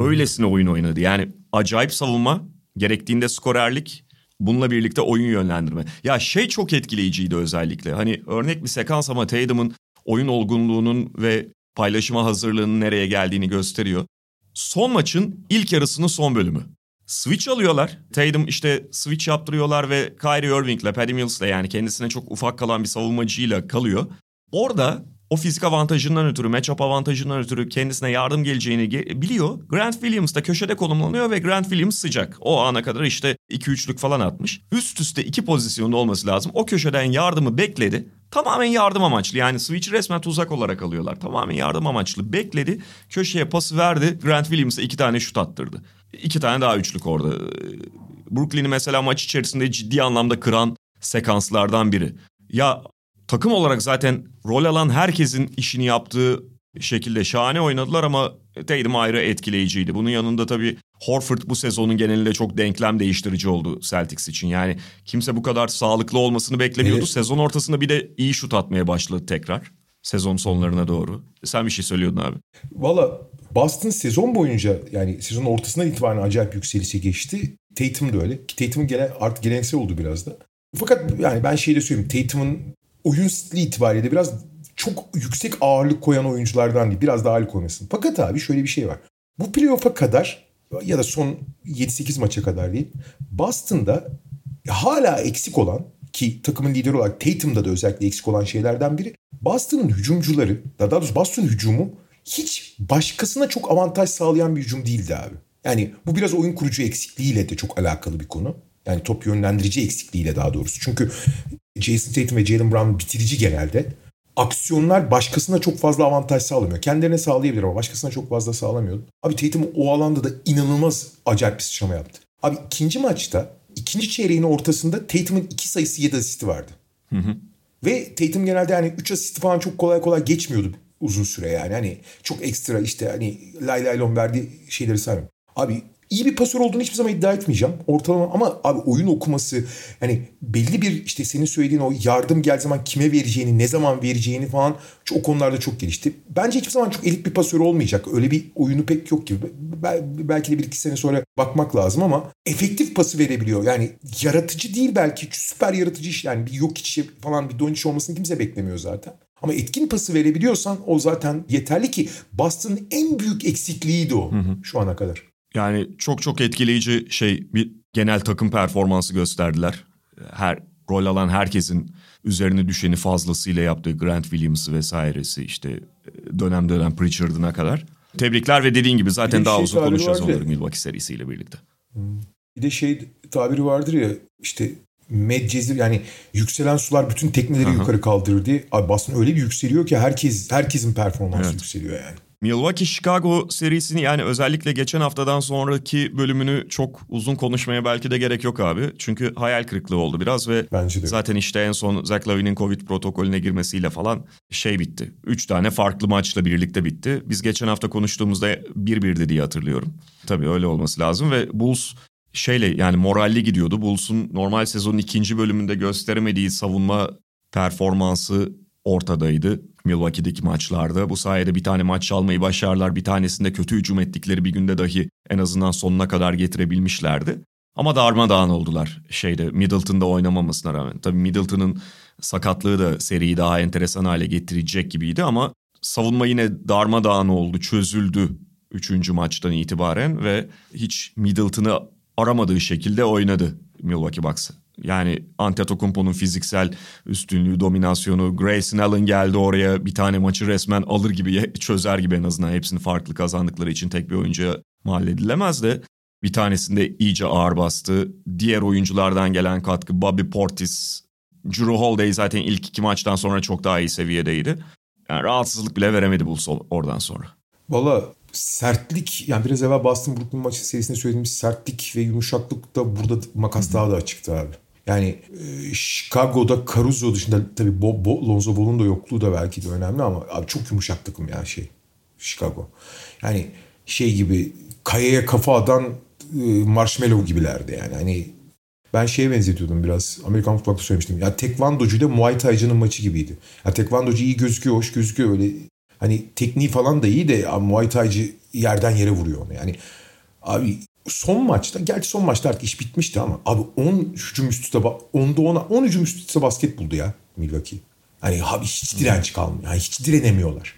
Speaker 1: Öylesine oyun oynadı. Yani acayip savunma, gerektiğinde skorerlik, bununla birlikte oyun yönlendirme. Ya şey çok etkileyiciydi özellikle. Hani örnek bir sekans ama Tatum'un oyun olgunluğunun ve paylaşıma hazırlığının nereye geldiğini gösteriyor. Son maçın ilk yarısının son bölümü. Switch alıyorlar. Tatum işte switch yaptırıyorlar ve Kyrie Irving'le, Patty Mills'le yani kendisine çok ufak kalan bir savunmacıyla kalıyor. Orada o fizik avantajından ötürü, matchup avantajından ötürü kendisine yardım geleceğini biliyor. Grant Williams da köşede konumlanıyor ve Grant Williams sıcak. O ana kadar işte 2-3'lük falan atmış. Üst üste iki pozisyonda olması lazım. O köşeden yardımı bekledi. Tamamen yardım amaçlı yani switch resmen tuzak olarak alıyorlar. Tamamen yardım amaçlı bekledi. Köşeye pası verdi. Grant Williams'a iki tane şut attırdı. İki tane daha üçlük orada. Brooklyn'i mesela maç içerisinde ciddi anlamda kıran sekanslardan biri. Ya takım olarak zaten rol alan herkesin işini yaptığı şekilde şahane oynadılar ama Tatum ayrı etkileyiciydi. Bunun yanında tabii Horford bu sezonun genelinde çok denklem değiştirici oldu Celtics için. Yani kimse bu kadar sağlıklı olmasını beklemiyordu. Evet. Sezon ortasında bir de iyi şut atmaya başladı tekrar. Sezon sonlarına doğru. Sen bir şey söylüyordun abi.
Speaker 2: Valla Boston sezon boyunca yani sezonun ortasından itibaren acayip yükselişe geçti. Tatum da öyle. Tatum'un gelen, artık geleneksel oldu biraz da. Fakat yani ben şeyi de söyleyeyim. Tatum'un oyun stili itibariyle biraz çok yüksek ağırlık koyan oyunculardan değil. Biraz daha ağırlık koymasın. Fakat abi şöyle bir şey var. Bu playoff'a kadar ya da son 7-8 maça kadar değil. Boston'da hala eksik olan ki takımın lideri olarak Tatum'da da özellikle eksik olan şeylerden biri. Boston'ın hücumcuları, daha doğrusu Boston hücumu hiç başkasına çok avantaj sağlayan bir hücum değildi abi. Yani bu biraz oyun kurucu eksikliğiyle de çok alakalı bir konu. Yani top yönlendirici eksikliğiyle daha doğrusu. Çünkü Jason Tatum ve Jalen Brown bitirici genelde. Aksiyonlar başkasına çok fazla avantaj sağlamıyor. Kendilerine sağlayabilir ama başkasına çok fazla sağlamıyor. Abi Tatum o alanda da inanılmaz acayip bir sıçrama yaptı. Abi ikinci maçta ikinci çeyreğin ortasında Tatum'un iki sayısı yedi asisti vardı. Hı hı. Ve Tatum genelde hani üç asisti falan çok kolay kolay geçmiyordu uzun süre yani. Hani çok ekstra işte hani lay lay lom verdiği şeyleri saymıyorum. Abi iyi bir pasör olduğunu hiçbir zaman iddia etmeyeceğim. Ortalama ama abi oyun okuması yani belli bir işte senin söylediğin o yardım gel zaman kime vereceğini, ne zaman vereceğini falan o konularda çok gelişti. Bence hiçbir zaman çok elit bir pasör olmayacak. Öyle bir oyunu pek yok gibi. Belki de bir iki sene sonra bakmak lazım ama efektif pası verebiliyor. Yani yaratıcı değil belki süper yaratıcı iş yani bir yok içi falan bir Doncic olmasını kimse beklemiyor zaten. Ama etkin pası verebiliyorsan o zaten yeterli ki Boston'ın en büyük eksikliğiydi o hı hı. şu ana kadar.
Speaker 1: Yani çok çok etkileyici şey bir genel takım performansı gösterdiler. Her rol alan herkesin üzerine düşeni fazlasıyla yaptığı Grant Williams'ı vesairesi işte e, dönem dönem Pritchard'ına kadar. Tebrikler ve dediğin gibi zaten daha şey uzun konuşacağız onları Milwaukee serisiyle birlikte.
Speaker 2: Bir de şey tabiri vardır ya işte Medcezir yani yükselen sular bütün tekneleri Aha. yukarı kaldırır diye. Abi Boston öyle bir yükseliyor ki herkes herkesin performansı evet. yükseliyor yani.
Speaker 1: Milwaukee-Chicago serisini yani özellikle geçen haftadan sonraki bölümünü çok uzun konuşmaya belki de gerek yok abi. Çünkü hayal kırıklığı oldu biraz ve Bence de. zaten işte en son Zach Lavin'in Covid protokolüne girmesiyle falan şey bitti. Üç tane farklı maçla birlikte bitti. Biz geçen hafta konuştuğumuzda bir birdi diye hatırlıyorum. Tabii öyle olması lazım ve Bulls şeyle yani moralli gidiyordu. Bulls'un normal sezonun ikinci bölümünde gösteremediği savunma performansı ortadaydı. Milwaukee'deki maçlarda. Bu sayede bir tane maç çalmayı başarlar. Bir tanesinde kötü hücum ettikleri bir günde dahi en azından sonuna kadar getirebilmişlerdi. Ama darmadağın oldular şeyde Middleton'da oynamamasına rağmen. Tabii Middleton'ın sakatlığı da seriyi daha enteresan hale getirecek gibiydi ama savunma yine darmadağın oldu, çözüldü üçüncü maçtan itibaren ve hiç Middleton'ı aramadığı şekilde oynadı Milwaukee Bucks. Yani Antetokounmpo'nun fiziksel üstünlüğü, dominasyonu, Grayson Allen geldi oraya bir tane maçı resmen alır gibi, çözer gibi en azından hepsini farklı kazandıkları için tek bir oyuncuya mal edilemez de bir tanesinde iyice ağır bastı. Diğer oyunculardan gelen katkı Bobby Portis, Drew Holiday zaten ilk iki maçtan sonra çok daha iyi seviyedeydi. Yani rahatsızlık bile veremedi Bulls oradan sonra.
Speaker 2: Valla sertlik yani biraz evvel Boston Brooklyn maçı serisinde söylediğimiz sertlik ve yumuşaklık da burada makas daha da açıktı abi. Yani e, Chicago'da Caruso dışında tabii Bo, Bo, Lonzo Ball'un da yokluğu da belki de önemli ama abi çok yumuşak takım ya şey Chicago. Yani şey gibi kayaya kafa atan e, marshmallow gibilerdi yani. Hani ben şeye benzetiyordum biraz. Amerikan futbolda söylemiştim. Ya tekvandocu ile Muay Thai'cının maçı gibiydi. Ya tekvandocu iyi gözüküyor, hoş gözüküyor öyle. Hani tekniği falan da iyi de Muay Thai'cı yerden yere vuruyor onu. Yani abi son maçta gerçi son maçta artık iş bitmişti ama abi 10 hücum üst üste 10'da 10'a 10 hücum üst üste basket buldu ya Milwaukee. Hani abi hiç direnç kalmıyor. Yani hiç direnemiyorlar.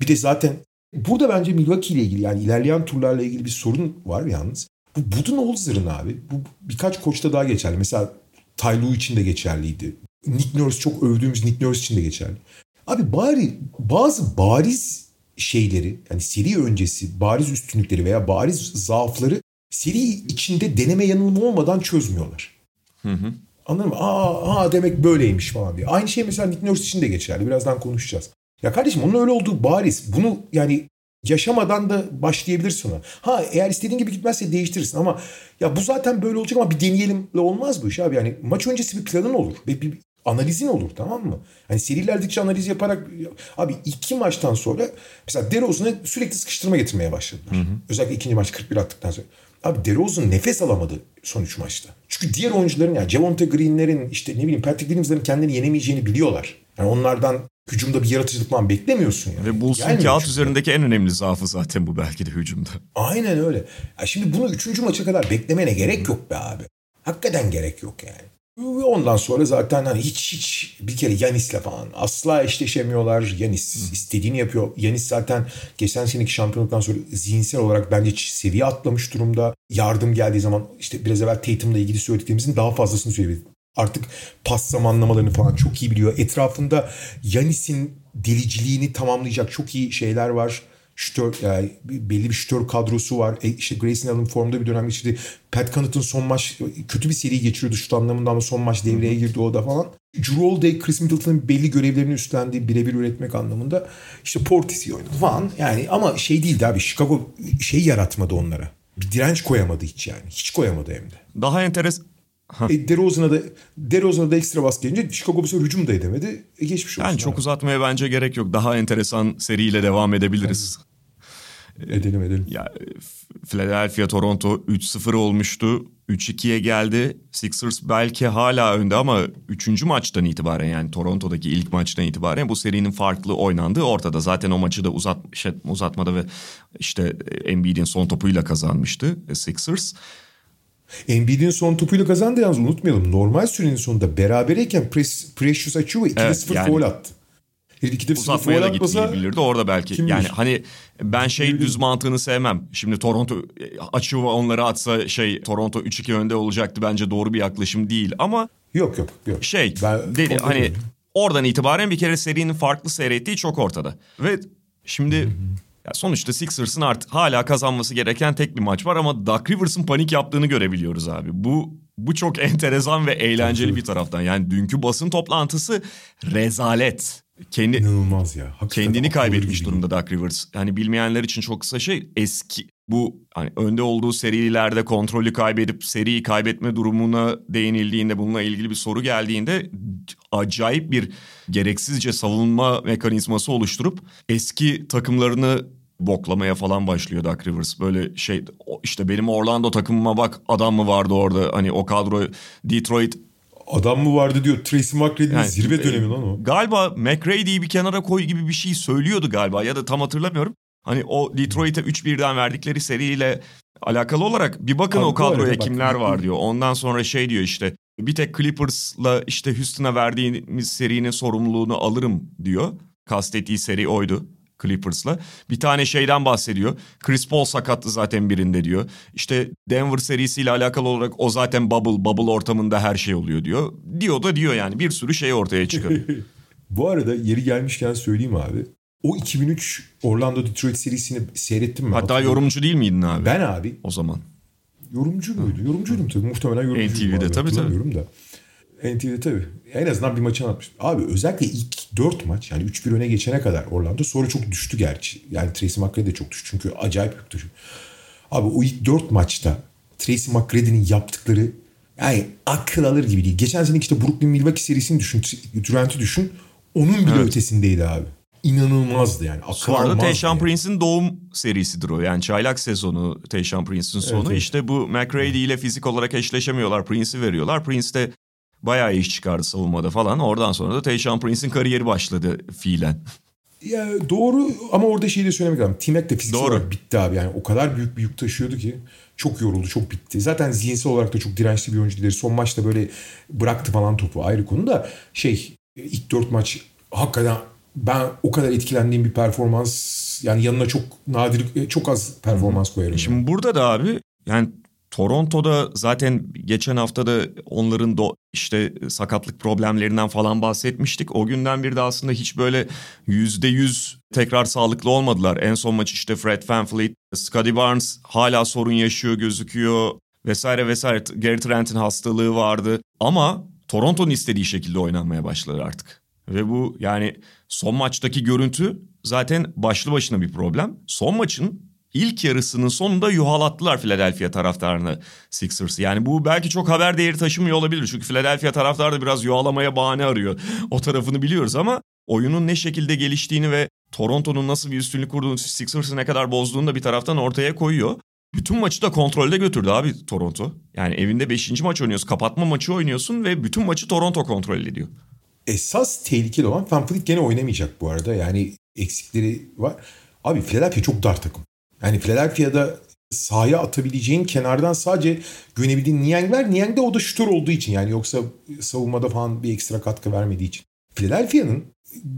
Speaker 2: Bir de zaten burada bence Milwaukee ile ilgili yani ilerleyen turlarla ilgili bir sorun var yalnız. Bu Budenholzer'ın abi bu birkaç koçta daha geçerli. Mesela Ty Lue için de geçerliydi. Nick Nurse çok övdüğümüz Nick Nurse için de geçerli. Abi bari bazı bariz şeyleri yani seri öncesi bariz üstünlükleri veya bariz zaafları seri içinde deneme yanılma olmadan çözmüyorlar. Hı hı. Anladın mı? Aa, aa demek böyleymiş falan diye. Aynı şey mesela Nick Nurse için de geçerli. Birazdan konuşacağız. Ya kardeşim onun öyle olduğu bariz. Bunu yani yaşamadan da başlayabilirsin ona. Ha eğer istediğin gibi gitmezse değiştirirsin ama ya bu zaten böyle olacak ama bir deneyelimle olmaz bu iş abi. Yani maç öncesi bir planın olur. Bir, bir analizin olur tamam mı? Hani serilerdikçe analiz yaparak abi iki maçtan sonra mesela DeRozan'a sürekli sıkıştırma getirmeye başladılar. Hı hı. Özellikle ikinci maç 41 attıktan sonra. Abi DeRozan nefes alamadı son üç maçta. Çünkü diğer oyuncuların yani Javonte Green'lerin işte ne bileyim Patrick Williams'ların kendini yenemeyeceğini biliyorlar. Yani onlardan hücumda bir yaratıcılık falan beklemiyorsun yani.
Speaker 1: Ve Bulls'un kağıt çünkü. üzerindeki en önemli zaafı zaten bu belki de hücumda.
Speaker 2: Aynen öyle. Ya şimdi bunu üçüncü maça kadar beklemene gerek yok be abi. Hakikaten gerek yok yani. Ondan sonra zaten hani hiç hiç bir kere Yanis'le falan asla eşleşemiyorlar. Yanis istediğini yapıyor. Yanis zaten geçen seneki şampiyonluktan sonra zihinsel olarak bence seviye atlamış durumda. Yardım geldiği zaman işte biraz evvel Tatum'la ilgili söylediklerimizin daha fazlasını söyleyebilirim. Artık pas zamanlamalarını falan çok iyi biliyor. Etrafında Yanis'in deliciliğini tamamlayacak çok iyi şeyler var şütör, yani belli bir şütör kadrosu var. E, işte Grayson Allen formda bir dönem geçirdi. Pat Connaughton son maç kötü bir seri geçiriyordu şut anlamında ama son maç devreye girdi o da falan. Drew Holiday, Chris Middleton'ın belli görevlerini üstlendiği birebir üretmek anlamında işte Portis'i oynadı falan. Yani ama şey değildi abi Chicago şey yaratmadı onlara. Bir direnç koyamadı hiç yani. Hiç koyamadı hem de.
Speaker 1: Daha enteres
Speaker 2: e, DeRozan'a da DeRozan'a da ekstra baskı gelince Chicago bu sefer hücum da edemedi. E, geçmiş olsun.
Speaker 1: Yani çok abi. uzatmaya bence gerek yok. Daha enteresan seriyle devam edebiliriz.
Speaker 2: Edelim edelim.
Speaker 1: Ya Philadelphia Toronto 3-0 olmuştu. 3-2'ye geldi. Sixers belki hala önde ama 3. maçtan itibaren yani Toronto'daki ilk maçtan itibaren bu serinin farklı oynandığı ortada. Zaten o maçı da uzat, şey, uzatmada ve işte Embiid'in son topuyla kazanmıştı Sixers.
Speaker 2: Embiid'in son topuyla kazandı yalnız unutmayalım. Normal sürenin sonunda berabereyken Precious ve 2'de
Speaker 1: Evet,
Speaker 2: 0
Speaker 1: yani-
Speaker 2: foul attı. Herif 2'de 0
Speaker 1: Uzatmaya da gitmeyebilirdi orada belki.
Speaker 2: kim
Speaker 1: yani hani ben şey düz mantığını sevmem. Şimdi Toronto e, açığı onları atsa şey Toronto 3-2 önde olacaktı bence doğru bir yaklaşım değil ama
Speaker 2: Yok yok yok.
Speaker 1: şey
Speaker 2: Ben
Speaker 1: dedi hani oradan itibaren bir kere serinin farklı seyrettiği çok ortada. Ve şimdi ya sonuçta Sixers'ın artık hala kazanması gereken tek bir maç var ama Doug Rivers'ın panik yaptığını görebiliyoruz abi. Bu bu çok enteresan ve eğlenceli bir taraftan. Yani dünkü basın toplantısı rezalet. Kendi
Speaker 2: İnanılmaz ya. Hakikaten
Speaker 1: kendini kaybetmiş durumda Doug Rivers. Yani bilmeyenler için çok kısa şey eski bu hani önde olduğu serilerde kontrolü kaybedip seriyi kaybetme durumuna değinildiğinde bununla ilgili bir soru geldiğinde acayip bir gereksizce savunma mekanizması oluştururup eski takımlarını boklamaya falan başlıyor Doug Rivers. Böyle şey işte benim Orlando takımıma bak adam mı vardı orada hani o kadro Detroit
Speaker 2: Adam mı vardı diyor. Tracy McGrady'nin
Speaker 1: yani,
Speaker 2: zirve
Speaker 1: e,
Speaker 2: dönemi lan o.
Speaker 1: Galiba McRady'yi bir kenara koy gibi bir şey söylüyordu galiba ya da tam hatırlamıyorum. Hani o Detroit'e 3-1'den verdikleri seriyle alakalı olarak bir bakın
Speaker 2: Abi
Speaker 1: o kadroya
Speaker 2: bak-
Speaker 1: kimler var diyor. Ondan sonra şey diyor işte bir tek Clippers'la işte Houston'a verdiğimiz serinin sorumluluğunu alırım diyor. Kastettiği seri oydu. Clippers'la. Bir tane şeyden bahsediyor. Chris Paul sakattı zaten birinde diyor. İşte Denver serisiyle alakalı olarak o zaten bubble, bubble ortamında her şey oluyor diyor. Diyor da diyor yani bir sürü şey ortaya çıkıyor.
Speaker 2: Bu arada yeri gelmişken söyleyeyim abi. O 2003 Orlando Detroit serisini seyrettim mi?
Speaker 1: Hatta yorumcu değil miydin abi?
Speaker 2: Ben abi
Speaker 1: O zaman.
Speaker 2: yorumcu muydu? Yorumcuydum tabii. Muhtemelen yorumcuydum.
Speaker 1: NTV'de
Speaker 2: abi,
Speaker 1: tabii,
Speaker 2: hatırlamıyorum Da. NTV'de tabii. En azından bir maçı anlatmıştım. Abi özellikle ilk 4 maç yani 3-1 öne geçene kadar Orlando sonra çok düştü gerçi. Yani Tracy McGrady de çok düştü. Çünkü acayip yük düştü. Abi o ilk 4 maçta Tracy McGrady'nin yaptıkları yani akıl alır gibi değil. Geçen sene işte Brooklyn Milwaukee serisini düşün. Durant'ı düşün. Onun bile ötesindeydi abi. İnanılmazdı yani. Akıl almazdı
Speaker 1: Tayshaun
Speaker 2: yani.
Speaker 1: Prince'in doğum serisidir o. Yani çaylak sezonu Tayshaun Prince'in sonu.
Speaker 2: evet.
Speaker 1: İşte bu McRae ile fizik olarak eşleşemiyorlar. Prince'i veriyorlar. Prince de bayağı iş çıkardı savunmada falan. Oradan sonra da Tayshaun Prince'in kariyeri başladı fiilen.
Speaker 2: Ya doğru ama orada şeyi de söylemek lazım. Timek de fiziksel
Speaker 1: Doğru.
Speaker 2: olarak bitti abi. Yani o kadar büyük bir yük taşıyordu ki çok yoruldu, çok bitti. Zaten zihinsel olarak da çok dirençli bir oyuncu değil. Son maçta böyle bıraktı falan topu ayrı konu da şey ilk dört maç hakikaten ben o kadar etkilendiğim bir performans yani yanına çok nadir çok az performans koyarım. yani.
Speaker 1: Şimdi burada da abi yani Toronto'da zaten geçen hafta da onların do işte sakatlık problemlerinden falan bahsetmiştik. O günden bir de aslında hiç böyle yüzde yüz tekrar sağlıklı olmadılar. En son maç işte Fred VanVleet, Scotty Barnes hala sorun yaşıyor gözüküyor vesaire vesaire. Gary Trent'in hastalığı vardı ama Toronto'nun istediği şekilde oynanmaya başladı artık. Ve bu yani son maçtaki görüntü zaten başlı başına bir problem. Son maçın ilk yarısının sonunda yuhalattılar Philadelphia taraftarını Sixers. Yani bu belki çok haber değeri taşımıyor olabilir. Çünkü Philadelphia taraftarı da biraz yuhalamaya bahane arıyor. O tarafını biliyoruz ama oyunun ne şekilde geliştiğini ve Toronto'nun nasıl bir üstünlük kurduğunu, Sixers'ı ne kadar bozduğunu da bir taraftan ortaya koyuyor. Bütün maçı da kontrolde götürdü abi Toronto. Yani evinde 5. maç oynuyorsun, kapatma maçı oynuyorsun ve bütün maçı Toronto kontrol ediyor.
Speaker 2: Esas tehlikeli olan Van Vliet gene oynamayacak bu arada. Yani eksikleri var. Abi Philadelphia çok dar takım. Yani Philadelphia'da sahaya atabileceğin kenardan sadece güvenebildiğin Niang var. Niang de o da şutör olduğu için yani yoksa savunmada falan bir ekstra katkı vermediği için. Philadelphia'nın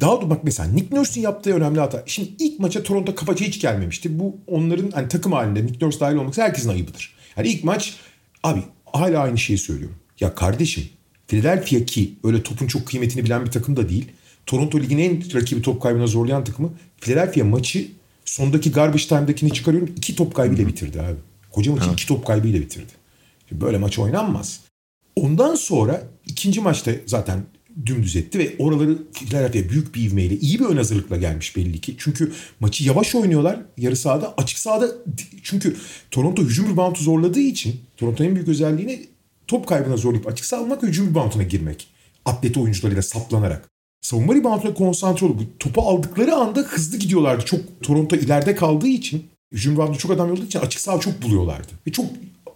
Speaker 2: daha da bak mesela Nick Nurse'un yaptığı önemli hata. Şimdi ilk maça Toronto kapaça hiç gelmemişti. Bu onların hani takım halinde Nick Nurse dahil olmak herkesin ayıbıdır. Yani ilk maç abi hala aynı şeyi söylüyorum. Ya kardeşim Philadelphia ki öyle topun çok kıymetini bilen bir takım da değil. Toronto ligin en rakibi top kaybına zorlayan takımı. Philadelphia maçı sondaki garbage time'dakini çıkarıyorum. iki top kaybıyla bitirdi abi. Koca maçı iki top kaybıyla bitirdi. Şimdi böyle maç oynanmaz. Ondan sonra ikinci maçta zaten dümdüz etti ve oraları Philadelphia büyük bir ivmeyle iyi bir ön hazırlıkla gelmiş belli ki. Çünkü maçı yavaş oynuyorlar yarı sahada. Açık sahada çünkü Toronto hücum reboundu zorladığı için Toronto'nun en büyük özelliğini top kaybına zorlayıp açık saha almak hücum rebounduna girmek. Atleti oyuncularıyla saplanarak. Savunma rebounduna konsantre olup topu aldıkları anda hızlı gidiyorlardı. Çok Toronto ileride kaldığı için Hücum round'u çok adam yolladığı için açık saha çok buluyorlardı. Ve çok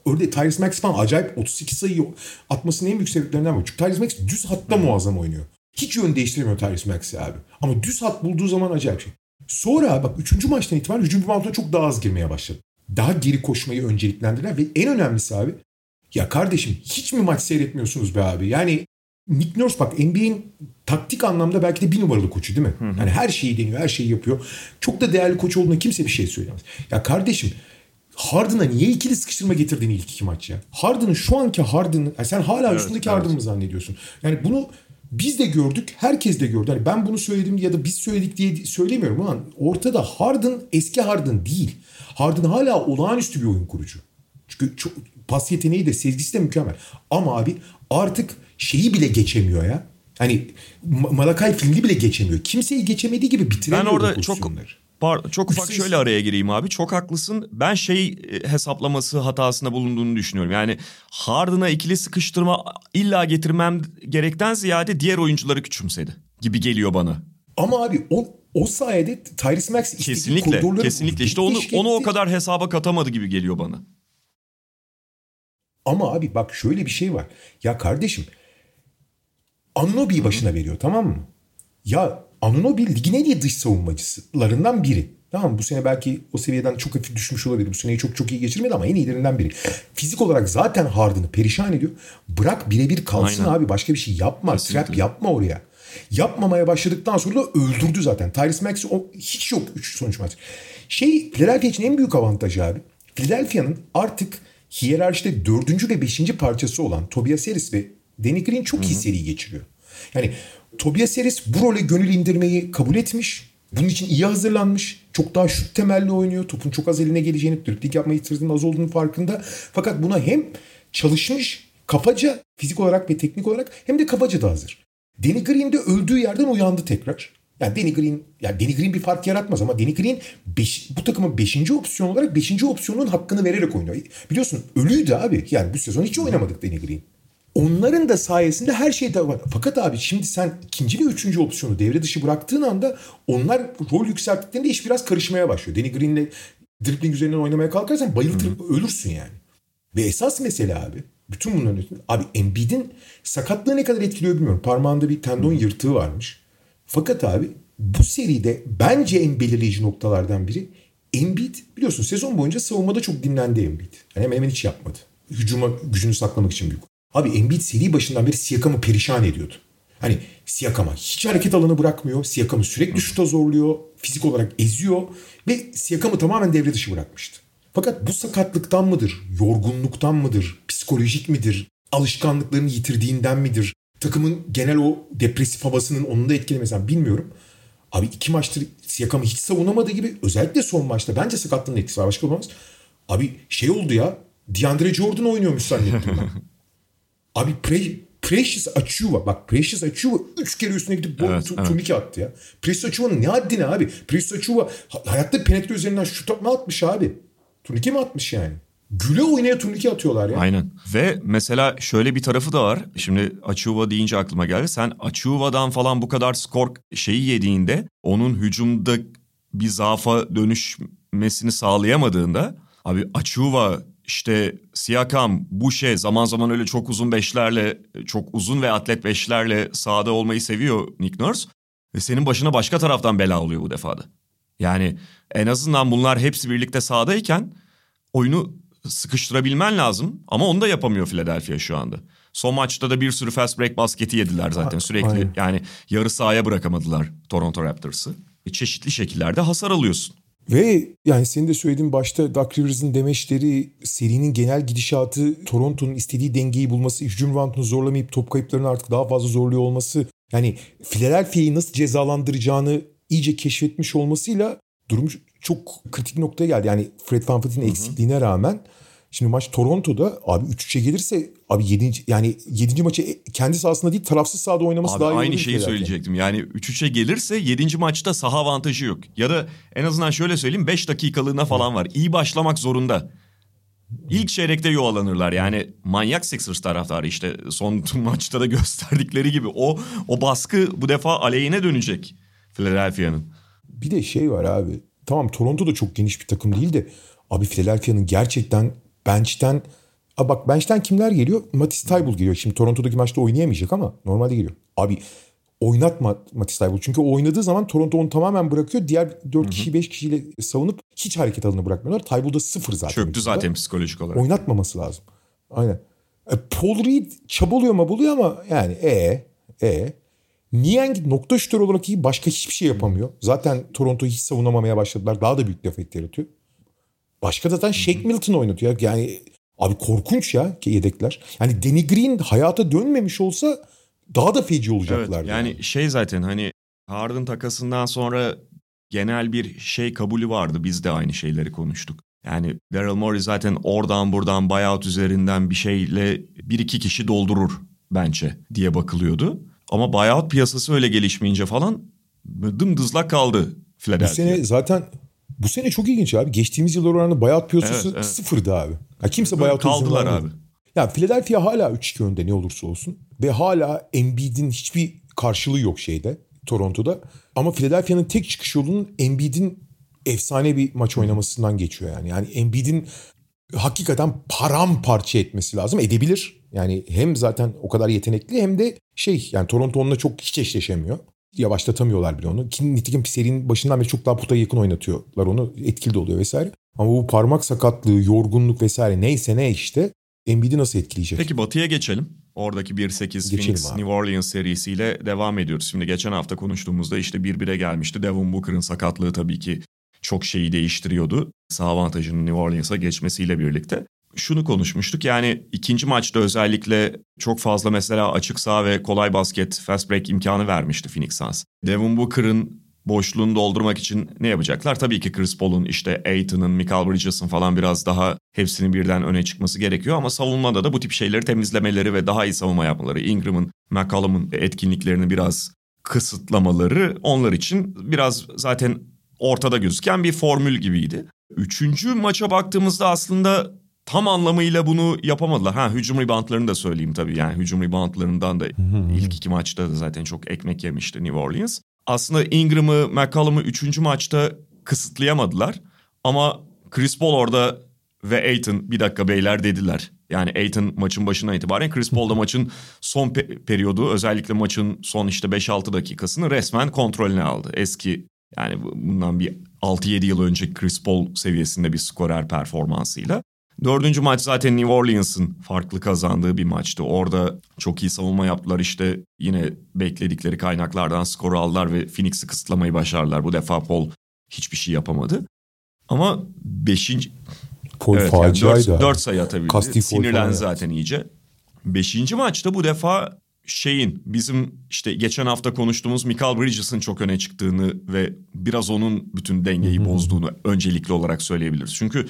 Speaker 2: öyle Tyrese Max falan acayip 38 sayı atmasının en büyük sebeplerinden bu. Çünkü Tyrese Max düz hatta muazzam oynuyor. Hiç yön değiştiremiyor Tyrese Max abi. Ama düz hat bulduğu zaman acayip şey. Sonra bak 3. maçtan itibaren hücum rounduna çok daha az girmeye başladı. Daha geri koşmayı önceliklendiler ve en önemlisi abi ya kardeşim hiç mi maç seyretmiyorsunuz be abi? Yani Nick Nurse bak NBA'in taktik anlamda belki de bir numaralı koçu değil mi? Hı hı. Yani her şeyi deniyor, her şeyi yapıyor. Çok da değerli koç olduğuna kimse bir şey söylemez. Ya kardeşim Harden'a niye ikili sıkıştırma getirdiğini ilk iki maç ya? Harden'ın şu anki Harden'ın yani sen hala evet, üstündeki evet. Harden'ı mı zannediyorsun? Yani bunu biz de gördük, herkes de gördü. Yani ben bunu söyledim ya da biz söyledik diye söylemiyorum ulan. Ortada Harden eski Harden değil. Harden hala olağanüstü bir oyun kurucu. Çünkü çok, pas yeteneği de sezgisi de mükemmel. Ama abi artık şeyi bile geçemiyor ya. Hani Malakay filmi bile geçemiyor. Kimseyi geçemediği gibi bitiremiyor
Speaker 1: Ben orada çok Pardon, çok ufak şöyle araya gireyim abi. Çok haklısın. Ben şey e, hesaplaması hatasında bulunduğunu düşünüyorum. Yani Harden'a ikili sıkıştırma illa getirmem gerekten ziyade diğer oyuncuları küçümsedi gibi geliyor bana.
Speaker 2: Ama abi o o sayede Tyrese Max
Speaker 1: kesinlikle kesinlikle işte onu onu o kadar hesaba katamadı gibi geliyor bana.
Speaker 2: Ama abi bak şöyle bir şey var. Ya kardeşim Anunobi'yi başına veriyor tamam mı? Ya Anunobi ligin en iyi dış savunmacılarından biri. Tamam bu sene belki o seviyeden çok hafif düşmüş olabilir. Bu seneyi çok çok iyi geçirmedi ama en iyilerinden biri. Fizik olarak zaten Harden'ı perişan ediyor. Bırak birebir kalsın Aynen. abi başka bir şey yapma. Kesinlikle. Trap yapma oraya. Yapmamaya başladıktan sonra da öldürdü zaten. Tyrese Maxey o hiç yok 3 sonuç maç. Şey Philadelphia için en büyük avantajı abi. Philadelphia'nın artık hiyerarşide dördüncü ve beşinci parçası olan Tobias Harris ve Danny Green çok iyi seri geçiriyor. Yani Tobias Harris bu role gönül indirmeyi kabul etmiş. Bunun için iyi hazırlanmış. Çok daha şut temelli oynuyor. Topun çok az eline geleceğini, dripling yapma ihtiyaçının az olduğunu farkında. Fakat buna hem çalışmış, kafaca, fizik olarak ve teknik olarak hem de kafaca da hazır. Danny Green de öldüğü yerden uyandı tekrar. Yani Danny Green, yani Danny Green bir fark yaratmaz ama Danny Green beş, bu takımın 5. opsiyon olarak 5. opsiyonun hakkını vererek oynuyor. Biliyorsun ölüydü abi. Yani bu sezon hiç oynamadık Danny Green. Onların da sayesinde her şey de var. Fakat abi şimdi sen ikinci ve üçüncü opsiyonu devre dışı bıraktığın anda onlar rol yükselttiklerinde iş biraz karışmaya başlıyor. Danny Green'le dribbling üzerinden oynamaya kalkarsan bayıltır ölürsün yani. Ve esas mesele abi bütün bunların ötürü abi Embiid'in sakatlığı ne kadar etkiliyor bilmiyorum. Parmağında bir tendon yırtığı varmış. Fakat abi bu seride bence en belirleyici noktalardan biri Embiid biliyorsun sezon boyunca savunmada çok dinlendi Embiid. Yani hemen hemen hiç yapmadı. Hücuma gücünü saklamak için büyük. Abi Embiid seri başından beri Siakam'ı perişan ediyordu. Hani Siakam'a hiç hareket alanı bırakmıyor. Siakam'ı sürekli şuta zorluyor. Fizik olarak eziyor. Ve Siakam'ı tamamen devre dışı bırakmıştı. Fakat bu sakatlıktan mıdır? Yorgunluktan mıdır? Psikolojik midir? Alışkanlıklarını yitirdiğinden midir? Takımın genel o depresif havasının onun da etkilemesinden bilmiyorum. Abi iki maçtır Siakam'ı hiç savunamadığı gibi özellikle son maçta bence sakatlığın etkisi var başka olmaz. Abi şey oldu ya DeAndre Jordan oynuyormuş zannettim ben. Abi Pre Precious Achiuwa bak Precious Achiuwa 3 kere üstüne gidip evet, tu- evet. turnike attı ya. Precious Achiuwa'nın ne haddine abi? Precious Achiuwa hayatta penetre üzerinden şut mı atmış abi? Turnike mi atmış yani? Güle oynaya turnike atıyorlar ya.
Speaker 1: Aynen. Ve mesela şöyle bir tarafı da var. Şimdi Achiuwa deyince aklıma geldi. Sen Achiuwa'dan falan bu kadar skor şeyi yediğinde onun hücumda bir zaafa dönüşmesini sağlayamadığında abi Achiuwa işte Siakam, Boucher zaman zaman öyle çok uzun beşlerle, çok uzun ve atlet beşlerle sahada olmayı seviyor Nick Nurse. Ve senin başına başka taraftan bela oluyor bu defada. Yani en azından bunlar hepsi birlikte sahadayken oyunu sıkıştırabilmen lazım. Ama onu da yapamıyor Philadelphia şu anda. Son maçta da bir sürü fast break basketi yediler zaten sürekli. Aynen. Yani yarı sahaya bırakamadılar Toronto Raptors'ı. E, çeşitli şekillerde hasar alıyorsun.
Speaker 2: Ve yani senin de söylediğin başta Doug Rivers'ın demeçleri serinin genel gidişatı Toronto'nun istediği dengeyi bulması, hücum roundunu zorlamayıp top kayıplarını artık daha fazla zorluyor olması yani Philadelphia'yı nasıl cezalandıracağını iyice keşfetmiş olmasıyla durum çok kritik noktaya geldi. Yani Fred VanVleet'in eksikliğine rağmen Şimdi maç Toronto'da abi 3-3'e gelirse abi 7. yani 7. maçı e, kendi sahasında değil tarafsız sahada oynaması abi daha iyi
Speaker 1: aynı şeyi söyleyecektim. Yani 3-3'e gelirse 7. maçta saha avantajı yok. Ya da en azından şöyle söyleyeyim 5 dakikalığına falan var. İyi başlamak zorunda. İlk çeyrekte yuvalanırlar. Yani manyak Sixers taraftarı işte son maçta da gösterdikleri gibi o o baskı bu defa aleyhine dönecek Philadelphia'nın.
Speaker 2: Bir de şey var abi. tamam Toronto da çok geniş bir takım değil de abi Philadelphia'nın gerçekten bench'ten Aa bak bench'ten kimler geliyor? Matisse Thybulle geliyor. Şimdi Toronto'daki maçta oynayamayacak ama normalde geliyor. Abi oynatma Matisse Thybulle. Çünkü o oynadığı zaman Toronto onu tamamen bırakıyor. Diğer 4 kişi 5 kişiyle savunup hiç hareket alanı bırakmıyorlar. Thybulle da sıfır zaten.
Speaker 1: Çöktü zaten psikolojik olarak.
Speaker 2: Oynatmaması lazım. Aynen. E, Paul Reed çabalıyor mu buluyor ama yani e e Niang nokta şütör olarak iyi başka hiçbir şey yapamıyor. Zaten Toronto'yu hiç savunamamaya başladılar. Daha da büyük laf etti yaratıyor. Başka zaten Shake Milton oynatıyor. Yani abi korkunç ya yedekler. Yani Danny Green hayata dönmemiş olsa daha da feci olacaklar.
Speaker 1: Evet, yani şey zaten hani Harden takasından sonra genel bir şey kabulü vardı. Biz de aynı şeyleri konuştuk. Yani Daryl Morey zaten oradan buradan buyout üzerinden bir şeyle bir iki kişi doldurur bence diye bakılıyordu. Ama buyout piyasası öyle gelişmeyince falan dımdızlak kaldı Philadelphia.
Speaker 2: Bu sene zaten bu sene çok ilginç abi. Geçtiğimiz yıllar oranında buyout piyasası evet, evet. sıfırdı abi. Ya kimse buyout
Speaker 1: kaldılar abi.
Speaker 2: Ya Philadelphia hala 3-2 önde ne olursa olsun ve hala Embiid'in hiçbir karşılığı yok şeyde Toronto'da. Ama Philadelphia'nın tek çıkış yolunun Embiid'in efsane bir maç oynamasından geçiyor yani. Yani Embiid'in hakikaten paramparça etmesi lazım. Edebilir. Yani hem zaten o kadar yetenekli hem de şey yani Toronto onunla çok hiç eşleşemiyor. Yavaşlatamıyorlar bile onu. Ki nitekim serinin başından beri çok daha puta yakın oynatıyorlar onu. Etkili de oluyor vesaire. Ama bu parmak sakatlığı, yorgunluk vesaire neyse ne işte Embiid'i nasıl etkileyecek?
Speaker 1: Peki Batı'ya geçelim. Oradaki 1-8 Phoenix abi. New Orleans serisiyle devam ediyoruz. Şimdi geçen hafta konuştuğumuzda işte 1-1'e gelmişti. Devin Booker'ın sakatlığı tabii ki çok şeyi değiştiriyordu. Sağ avantajının New Orleans'a geçmesiyle birlikte. Şunu konuşmuştuk yani ikinci maçta özellikle çok fazla mesela açık sağ ve kolay basket fast break imkanı vermişti Phoenix Suns. Devin Booker'ın boşluğunu doldurmak için ne yapacaklar? Tabii ki Chris Paul'un işte Aiton'un, Michael Bridges'ın falan biraz daha hepsinin birden öne çıkması gerekiyor. Ama savunmada da bu tip şeyleri temizlemeleri ve daha iyi savunma yapmaları, Ingram'ın, McCollum'un etkinliklerini biraz kısıtlamaları onlar için biraz zaten ortada gözüken bir formül gibiydi. Üçüncü maça baktığımızda aslında tam anlamıyla bunu yapamadılar. Ha hücum reboundlarını da söyleyeyim tabii. Yani hücum reboundlarından da ilk iki maçta da zaten çok ekmek yemişti New Orleans. Aslında Ingram'ı, McCollum'u üçüncü maçta kısıtlayamadılar. Ama Chris Paul orada ve Aiton bir dakika beyler dediler. Yani Aiton maçın başına itibaren Chris Paul da maçın son pe- periyodu özellikle maçın son işte 5-6 dakikasını resmen kontrolüne aldı. Eski yani bundan bir 6-7 yıl önce Chris Paul seviyesinde bir skorer performansıyla. Dördüncü maç zaten New Orleans'ın farklı kazandığı bir maçtı. Orada çok iyi savunma yaptılar işte yine bekledikleri kaynaklardan skor aldılar ve Phoenix'i kısıtlamayı başardılar. Bu defa Paul hiçbir şey yapamadı. Ama beşinci...
Speaker 2: Paul evet, yani dört,
Speaker 1: dört sayı atabildi. Sinirlen zaten iyice. Beşinci maçta bu defa şeyin bizim işte geçen hafta konuştuğumuz Michael Bridges'ın çok öne çıktığını ve biraz onun bütün dengeyi bozduğunu öncelikli olarak söyleyebiliriz. Çünkü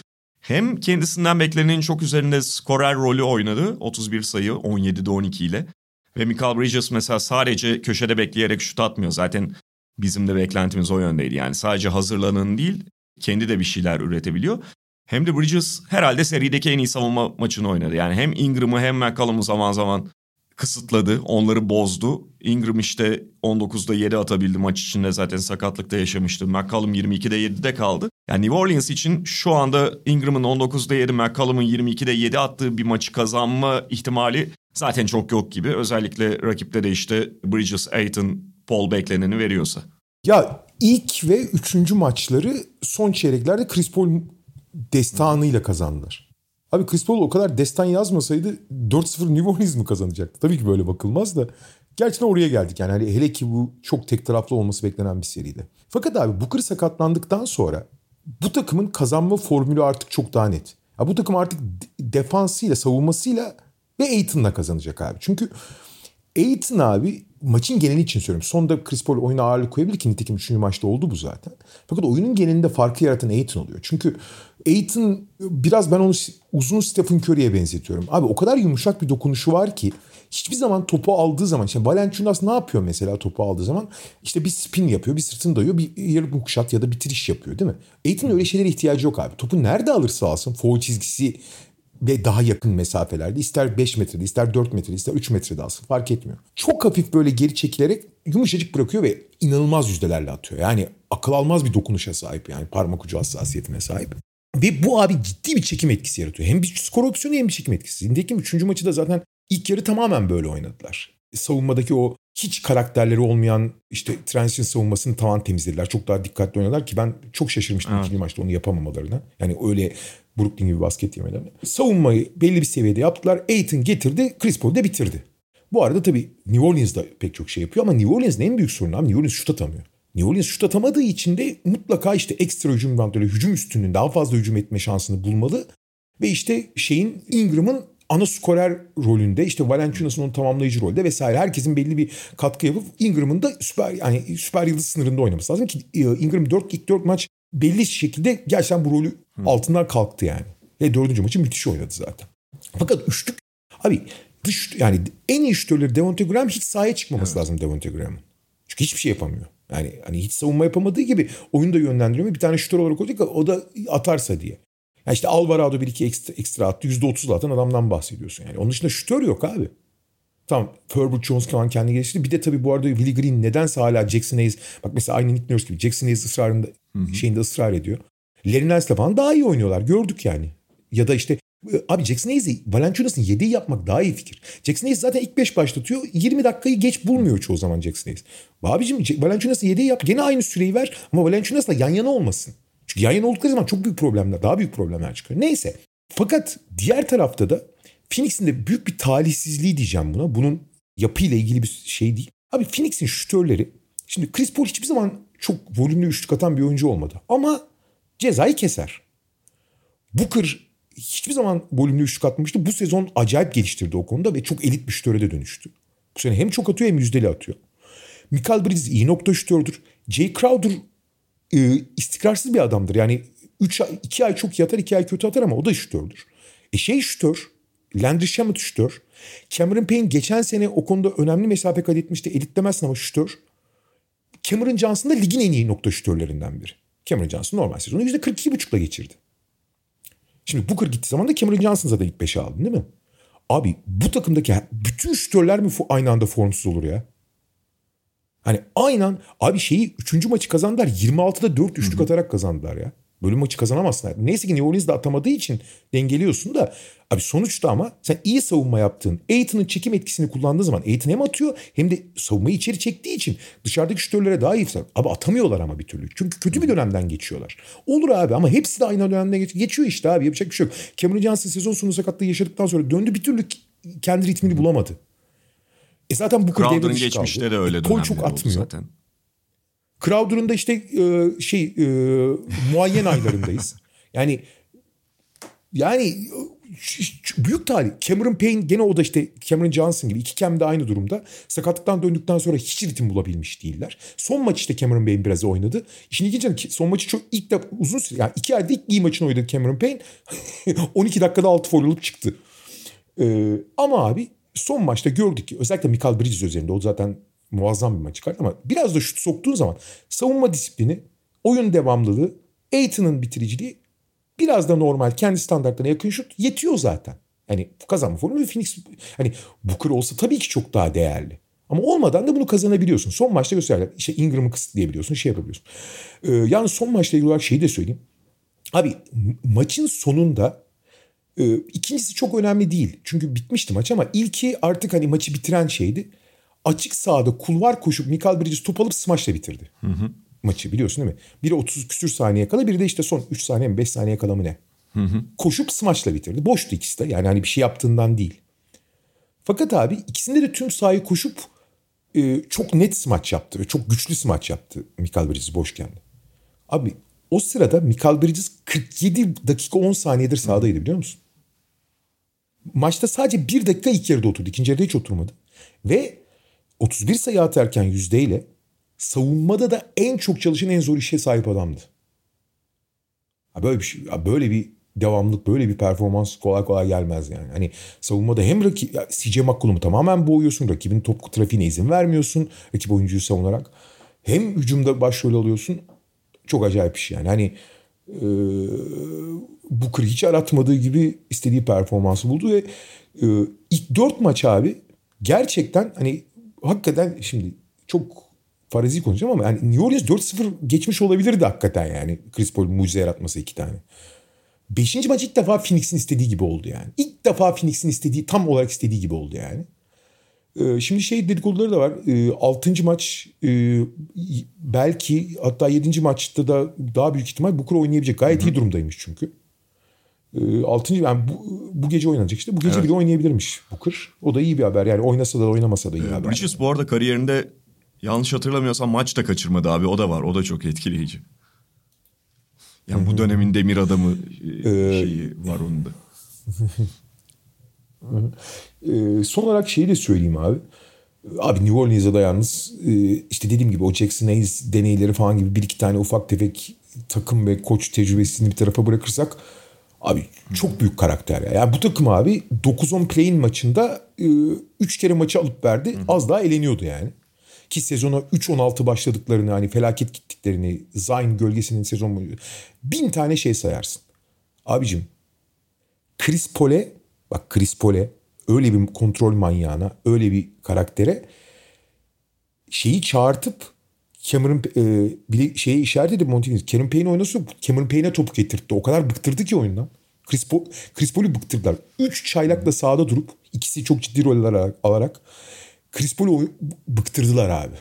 Speaker 1: hem kendisinden beklenenin çok üzerinde skorer rolü oynadı 31 sayı 17'de 12 ile ve Michael Bridges mesela sadece köşede bekleyerek şut atmıyor. Zaten bizim de beklentimiz o yöndeydi. Yani sadece hazırlanın değil kendi de bir şeyler üretebiliyor. Hem de Bridges herhalde serideki en iyi savunma maçını oynadı. Yani hem Ingram'ı hem McCollum'u zaman zaman kısıtladı, onları bozdu. Ingram işte 19'da 7 atabildi maç içinde zaten sakatlıkta yaşamıştı. McCollum 22'de 7'de kaldı. Yani New Orleans için şu anda Ingram'ın 19'da 7, McCollum'un 22'de 7 attığı bir maçı kazanma ihtimali zaten çok yok gibi. Özellikle rakipte de işte Bridges, Aiton, Paul bekleneni veriyorsa.
Speaker 2: Ya ilk ve üçüncü maçları son çeyreklerde Chris Paul destanıyla kazandılar. Abi Chris Paul o kadar destan yazmasaydı 4-0 New Orleans mı kazanacaktı? Tabii ki böyle bakılmaz da. Gerçekten oraya geldik yani. Hani hele ki bu çok tek taraflı olması beklenen bir seriydi. Fakat abi Booker sakatlandıktan sonra bu takımın kazanma formülü artık çok daha net. Ya bu takım artık defansıyla, savunmasıyla ve Aiton'la kazanacak abi. Çünkü Aiton abi maçın geneli için söylüyorum. Sonda Chris Paul oyuna ağırlık koyabilir ki nitekim 3. maçta oldu bu zaten. Fakat oyunun genelinde farkı yaratan Aiton oluyor. Çünkü Aiton biraz ben onu uzun Stephen Curry'e benzetiyorum. Abi o kadar yumuşak bir dokunuşu var ki hiçbir zaman topu aldığı zaman işte Valanciunas ne yapıyor mesela topu aldığı zaman? İşte bir spin yapıyor, bir sırtını dayıyor, bir yarı hook shot ya da bitiriş yapıyor değil mi? Aiton'un öyle şeylere ihtiyacı yok abi. Topu nerede alırsa alsın, foul çizgisi ve daha yakın mesafelerde ister 5 metrede ister 4 metrede ister 3 metrede alsın fark etmiyor. Çok hafif böyle geri çekilerek yumuşacık bırakıyor ve inanılmaz yüzdelerle atıyor. Yani akıl almaz bir dokunuşa sahip yani parmak ucu hassasiyetine sahip. Ve bu abi ciddi bir çekim etkisi yaratıyor. Hem bir skor opsiyonu hem bir çekim etkisi. Nitekim 3. maçı da zaten ilk yarı tamamen böyle oynadılar. Savunmadaki o hiç karakterleri olmayan işte transition savunmasını tavan temizlediler. Çok daha dikkatli oynadılar ki ben çok şaşırmıştım evet. ikinci maçta onu yapamamalarına. Yani öyle Brooklyn gibi basket yemelerine. Savunmayı belli bir seviyede yaptılar. Aiton getirdi, Chris Paul de bitirdi. Bu arada tabii New Orleans da pek çok şey yapıyor ama New Orleans'ın en büyük sorunu abi New Orleans şut atamıyor. New Orleans şut atamadığı için de mutlaka işte ekstra hücum rantları, hücum üstünün daha fazla hücum etme şansını bulmalı. Ve işte şeyin Ingram'ın ana skorer rolünde işte Valanciunas'ın onun tamamlayıcı rolde vesaire herkesin belli bir katkı yapıp Ingram'ın da süper yani süper yıldız sınırında oynaması lazım ki e, Ingram 4 ilk 4 maç belli şekilde gerçekten bu rolü hmm. altından kalktı yani. Ve dördüncü maçı müthiş oynadı zaten. Fakat üçlük abi dış yani en iyi şütörleri Devonte Graham hiç sahaya çıkmaması evet. lazım Devonte Graham'ın. Çünkü hiçbir şey yapamıyor. Yani hani hiç savunma yapamadığı gibi oyunu da yönlendiriyor. Bir tane şütör olarak koyduk o da atarsa diye. Yani işte Alvarado bir iki ekstra, ekstra attı. %30 atan adamdan bahsediyorsun yani. Onun dışında şütör yok abi. Tamam Herbert Jones falan kendi geliştirdi. Bir de tabii bu arada Willie Green nedense hala Jackson Hayes. Bak mesela aynı Nick Nurse gibi Jackson Hayes ısrarında Hı-hı. şeyinde ısrar ediyor. Larry Nance'la falan daha iyi oynuyorlar. Gördük yani. Ya da işte Abi Jackson Hayes'i Valanciunas'ın yediği yapmak daha iyi fikir. Jackson Hayes zaten ilk 5 başlatıyor. 20 dakikayı geç bulmuyor çoğu zaman Jackson Hayes. Abicim Valanciunas'ın yediği yap. Gene aynı süreyi ver ama Valanciunas'la yan yana olmasın. Çünkü yan yana oldukları zaman çok büyük problemler, daha büyük problemler çıkıyor. Neyse. Fakat diğer tarafta da Phoenix'in de büyük bir talihsizliği diyeceğim buna. Bunun yapıyla ilgili bir şey değil. Abi Phoenix'in şütörleri şimdi Chris Paul hiçbir zaman çok volümlü üçlük atan bir oyuncu olmadı. Ama cezayı keser. Booker hiçbir zaman volümlü üçlük atmamıştı. Bu sezon acayip geliştirdi o konuda ve çok elit bir şütöre de dönüştü. Bu sene hem çok atıyor hem yüzdeli atıyor. Michael Bridges iyi nokta şütördür. Jay Crowder e, istikrarsız bir adamdır. Yani 3 ay, 2 ay çok yatar 2 ay kötü atar ama o da şütördür. E şey şütör. Landry Shamet şütör. Cameron Payne geçen sene o konuda önemli mesafe kat etmişti. Elit demezsin ama şütör. Cameron Johnson da ligin en iyi nokta şütörlerinden biri. Cameron Johnson normal sezonu %42,5'la geçirdi. Şimdi Booker gittiği zaman da Cameron Johnson zaten ilk 5'e aldın değil mi? Abi bu takımdaki bütün şütörler mi aynı anda formsuz olur ya? Hani aynen abi şeyi 3. maçı kazandılar. 26'da 4 üçlük atarak kazandılar ya. Bölüm maçı kazanamazsın. Neyse ki New Orleans da atamadığı için dengeliyorsun da abi sonuçta ama sen iyi savunma yaptığın Aiton'un çekim etkisini kullandığı zaman Aiton hem atıyor hem de savunmayı içeri çektiği için dışarıdaki şütörlere daha iyi Abi atamıyorlar ama bir türlü. Çünkü kötü bir dönemden geçiyorlar. Olur abi ama hepsi de aynı dönemden geçiyor. Geçiyor işte abi yapacak bir şey yok. Cameron Johnson sezon sonu sakatlığı yaşadıktan sonra döndü bir türlü kendi ritmini bulamadı. E zaten bu
Speaker 1: Crowder'ın geçmişte kaldı. de öyle
Speaker 2: Kol çok atmıyor. Zaten. Crowder'ın da işte e, şey e, muayyen aylarındayız. Yani yani büyük talih. Cameron Payne gene o da işte Cameron Johnson gibi iki Cam de aynı durumda. Sakatlıktan döndükten sonra hiç ritim bulabilmiş değiller. Son maç işte Cameron Payne biraz oynadı. İşin ilginç son maçı çok ilk defa uzun süre yani iki ayda ilk iyi maçını oynadı Cameron Payne. 12 dakikada 6 foul alıp çıktı. Ee, ama abi son maçta gördük ki özellikle Michael Bridges üzerinde o zaten muazzam bir maç çıkarttı ama biraz da şut soktuğun zaman savunma disiplini, oyun devamlılığı, Aiton'un bitiriciliği biraz da normal kendi standartlarına yakın şut yetiyor zaten. Yani kazanma formülü Phoenix hani Booker olsa tabii ki çok daha değerli. Ama olmadan da bunu kazanabiliyorsun. Son maçta gösterdiler. İşte Ingram'ı kısıtlayabiliyorsun, şey yapabiliyorsun. Ee, yani son maçla ilgili olarak şeyi de söyleyeyim. Abi maçın sonunda e, ikincisi çok önemli değil. Çünkü bitmişti maç ama ilki artık hani maçı bitiren şeydi açık sahada kulvar koşup Michael Bridges top alıp smaçla bitirdi. Hı hı. Maçı biliyorsun değil mi? Biri 30 küsür saniye kala biri de işte son 3 saniye mi 5 saniye kala mı ne? Hı hı. Koşup smaçla bitirdi. Boştu ikisi de yani hani bir şey yaptığından değil. Fakat abi ikisinde de tüm sahayı koşup e, çok net smaç yaptı ve çok güçlü smaç yaptı Michael Bridges boşken. Abi o sırada Michael Bridges 47 dakika 10 saniyedir sahadaydı biliyor musun? Maçta sadece 1 dakika ilk yarıda oturdu. İkinci yarıda hiç oturmadı. Ve 31 sayı atarken yüzdeyle savunmada da en çok çalışan en zor işe sahip adamdı. Böyle bir şey, böyle bir devamlık, böyle bir performans kolay kolay gelmez yani. Hani savunmada hem rakip ya CJ McCollum'u tamamen boğuyorsun, rakibin top trafiğine izin vermiyorsun rakip oyuncuyu savunarak. Hem hücumda başrol alıyorsun. Çok acayip bir şey yani. Hani e, Booker hiç aratmadığı gibi istediği performansı buldu ve e, ilk dört maç abi gerçekten hani hakikaten şimdi çok farazi konuşacağım ama yani New Orleans 4-0 geçmiş olabilirdi hakikaten yani Chris Paul mucize yaratması iki tane. Beşinci maç ilk defa Phoenix'in istediği gibi oldu yani. İlk defa Phoenix'in istediği tam olarak istediği gibi oldu yani. Ee, şimdi şey dedikoduları da var. Ee, altıncı maç e, belki hatta yedinci maçta da daha büyük ihtimal Booker oynayabilecek. Gayet Hı-hı. iyi durumdaymış çünkü. Ee, altıncı yani bu, bu gece oynanacak işte. Bu gece evet. bile oynayabilirmiş Booker. O da iyi bir haber. Yani oynasa da oynamasa da iyi ee, haber.
Speaker 1: Bridges bu arada kariyerinde yanlış hatırlamıyorsam maç da kaçırmadı abi. O da var. O da çok etkileyici. Yani bu dönemin demir adamı e, ee, şeyi var onun da.
Speaker 2: ee, son olarak şeyi de söyleyeyim abi. Abi New Orleans'a da yalnız e, işte dediğim gibi o Jackson Hayes deneyleri falan gibi bir iki tane ufak tefek takım ve koç tecrübesini bir tarafa bırakırsak abi çok büyük karakter ya. Yani bu takım abi 9-10 play-in maçında 3 e, kere maçı alıp verdi. Az daha eleniyordu yani. Ki sezona 3-16 başladıklarını hani felaket gittiklerini Zayn gölgesinin sezon boyu bin tane şey sayarsın. Abicim Chris Paul'e bak Chris Paul'e öyle bir kontrol manyağına öyle bir karaktere şeyi çağırtıp Cameron e, bir şeye işaret edip Montinez Cameron Payne oynasın Cameron Payne'e topu getirtti. O kadar bıktırdı ki oyundan. Chris, Paul, Chris Paul'u bıktırdılar. Üç çaylakla sahada durup ikisi çok ciddi roller alarak, Chris Paul'u bıktırdılar abi.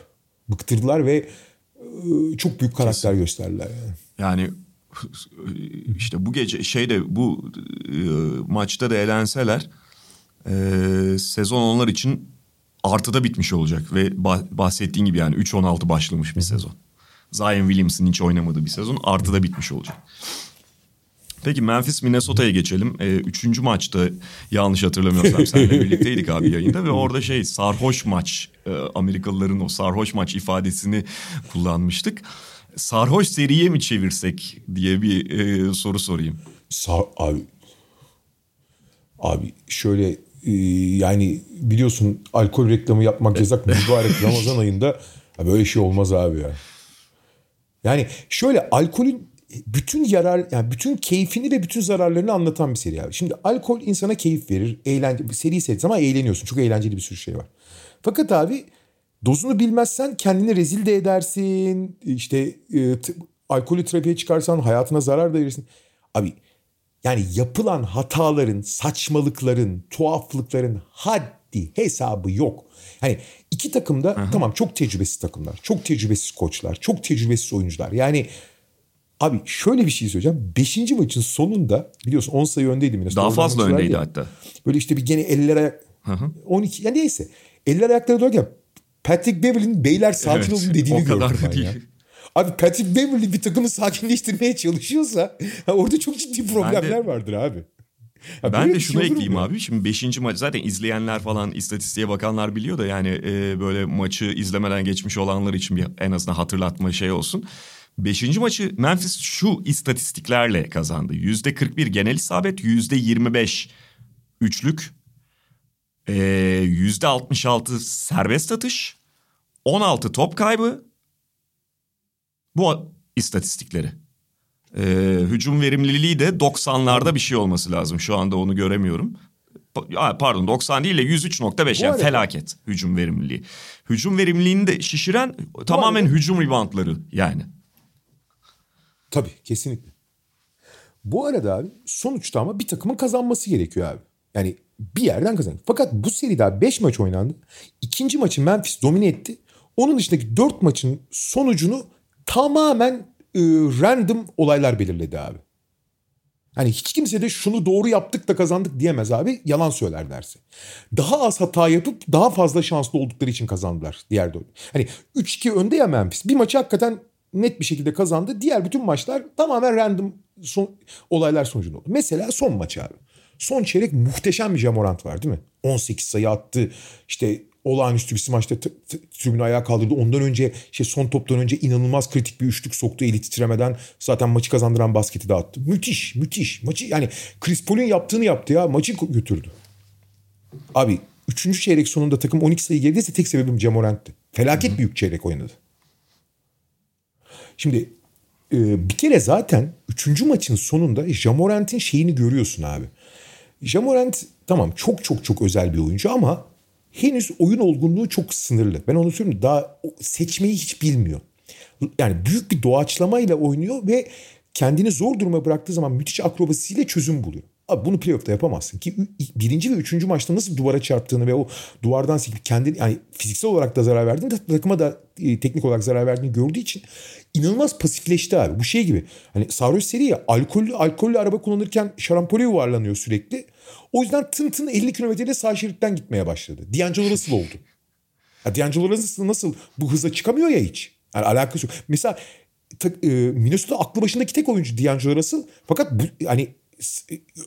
Speaker 2: Bıktırdılar ve e, çok büyük karakter Kesin. gösterdiler yani.
Speaker 1: Yani işte bu gece şeyde bu e, maçta da elenseler e, sezon onlar için artıda bitmiş olacak ve bahsettiğin gibi yani 3-16 başlamış bir sezon. Zion Williams'ın hiç oynamadığı bir sezon artıda bitmiş olacak. Peki Memphis Minnesota'ya geçelim. Ee, üçüncü maçta yanlış hatırlamıyorsam seninle birlikteydik abi yayında ve orada şey sarhoş maç e, Amerikalıların o sarhoş maç ifadesini kullanmıştık. Sarhoş seriye mi çevirsek diye bir e, soru sorayım.
Speaker 2: Sar abi abi şöyle e, yani biliyorsun alkol reklamı yapmak yasak mübarek Ramazan ayında böyle şey olmaz abi ya. Yani şöyle alkolün bütün yarar yani bütün keyfini ve bütün zararlarını anlatan bir seri abi. Şimdi alkol insana keyif verir. Eğlence seri seyret ama eğleniyorsun. Çok eğlenceli bir sürü şey var. Fakat abi dozunu bilmezsen kendini rezil de edersin. İşte e, t- alkolü trafiğe çıkarsan hayatına zarar da verirsin. Abi yani yapılan hataların, saçmalıkların, tuhaflıkların haddi hesabı yok. Hani iki takımda Aha. tamam çok tecrübesiz takımlar, çok tecrübesiz koçlar, çok tecrübesiz oyuncular. Yani Abi şöyle bir şey söyleyeceğim. Beşinci maçın sonunda biliyorsun 10 sayı öndeydi yine.
Speaker 1: Daha fazla öndeydi ya. hatta.
Speaker 2: Böyle işte bir gene eller ayak... 12 ya neyse. Eller ayakları doğarken Patrick Beverly'nin beyler sakin evet, olun dediğini gördüm ben ya. Abi Patrick Beverly bir takımı sakinleştirmeye çalışıyorsa orada çok ciddi problemler de, vardır abi.
Speaker 1: Ya ben de şunu şey ekleyeyim abi. Şimdi 5. maç zaten izleyenler falan istatistiğe bakanlar biliyor da yani e, böyle maçı izlemeden geçmiş olanlar için bir en azından hatırlatma şey olsun. Beşinci maçı Memphis şu istatistiklerle kazandı. Yüzde 41 genel isabet, yüzde 25 üçlük, ee, yüzde 66 serbest atış, 16 top kaybı. Bu istatistikleri. Ee, hücum verimliliği de 90'larda bir şey olması lazım. Şu anda onu göremiyorum. Pardon 90 değil de 103.5 yani felaket hücum verimliliği. Hücum verimliliğini de şişiren tamamen arada, hücum reboundları yani.
Speaker 2: Tabii kesinlikle. Bu arada abi sonuçta ama bir takımın kazanması gerekiyor abi. Yani bir yerden kazanıyor. Fakat bu seride 5 maç oynandı. İkinci maçı Memphis domine etti. Onun dışındaki 4 maçın sonucunu tamamen e, random olaylar belirledi abi. Hani hiç kimse de şunu doğru yaptık da kazandık diyemez abi. Yalan söyler derse. Daha az hata yapıp daha fazla şanslı oldukları için kazandılar diğer de. Hani 3-2 önde ya Memphis. Bir maçı hakikaten net bir şekilde kazandı. Diğer bütün maçlar tamamen random son, olaylar sonucunda oldu. Mesela son maç abi. Son çeyrek muhteşem bir Jamorant var değil mi? 18 sayı attı. İşte olağanüstü bir maçta tribünü ayağa kaldırdı. Ondan önce şey son toptan önce inanılmaz kritik bir üçlük soktu eli titremeden. Zaten maçı kazandıran basketi dağıttı. Müthiş, müthiş. Maçı yani Chris Paul'un yaptığını yaptı ya. Maçı götürdü. Abi üçüncü çeyrek sonunda takım 12 sayı gerideyse tek sebebim Jamorant'ti. Felaket büyük çeyrek oynadı. Şimdi e, bir kere zaten üçüncü maçın sonunda Jamorant'in şeyini görüyorsun abi. Jamorant tamam çok çok çok özel bir oyuncu ama henüz oyun olgunluğu çok sınırlı. Ben onu söyleyeyim daha seçmeyi hiç bilmiyor. Yani büyük bir doğaçlamayla oynuyor ve kendini zor duruma bıraktığı zaman müthiş akrobasiyle çözüm buluyor. Abi bunu playoff'ta yapamazsın ki birinci ve üçüncü maçta nasıl duvara çarptığını ve o duvardan sekip kendini yani fiziksel olarak da zarar verdiğini takıma da e, teknik olarak zarar verdiğini gördüğü için inanılmaz pasifleşti abi. Bu şey gibi hani sarhoş seri ya alkollü, alkollü araba kullanırken şarampole yuvarlanıyor sürekli. O yüzden tın tın 50 kilometreyle sağ şeritten gitmeye başladı. D'Angelo Russell oldu. Ya D'Angelo Russell nasıl bu hıza çıkamıyor ya hiç. Yani alakası yok. Mesela e, Minnesota aklı başındaki tek oyuncu D'Angelo Russell. Fakat bu hani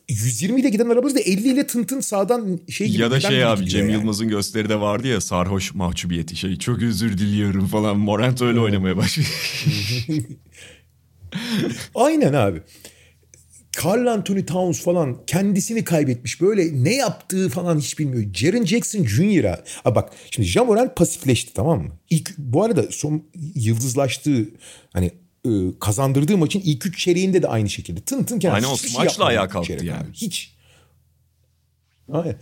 Speaker 2: 120 ile giden arabası da 50 ile tın tın sağdan şey gibi.
Speaker 1: Ya da şey abi Cem yani. Yılmaz'ın gösteride vardı ya sarhoş mahcubiyeti şey çok özür diliyorum falan. Morant öyle oynamaya başladı.
Speaker 2: Aynen abi. Carl Anthony Towns falan kendisini kaybetmiş. Böyle ne yaptığı falan hiç bilmiyor. Jaren Jackson Jr.'a. Ha bak şimdi Jamoran pasifleşti tamam mı? İlk, bu arada son yıldızlaştığı hani e, kazandırdığı maçın ilk üç çeyreğinde de aynı şekilde. Tın tın kendisi.
Speaker 1: Aynen o şey maçla ayağa kalktı yani. Abi.
Speaker 2: Hiç. Aynen.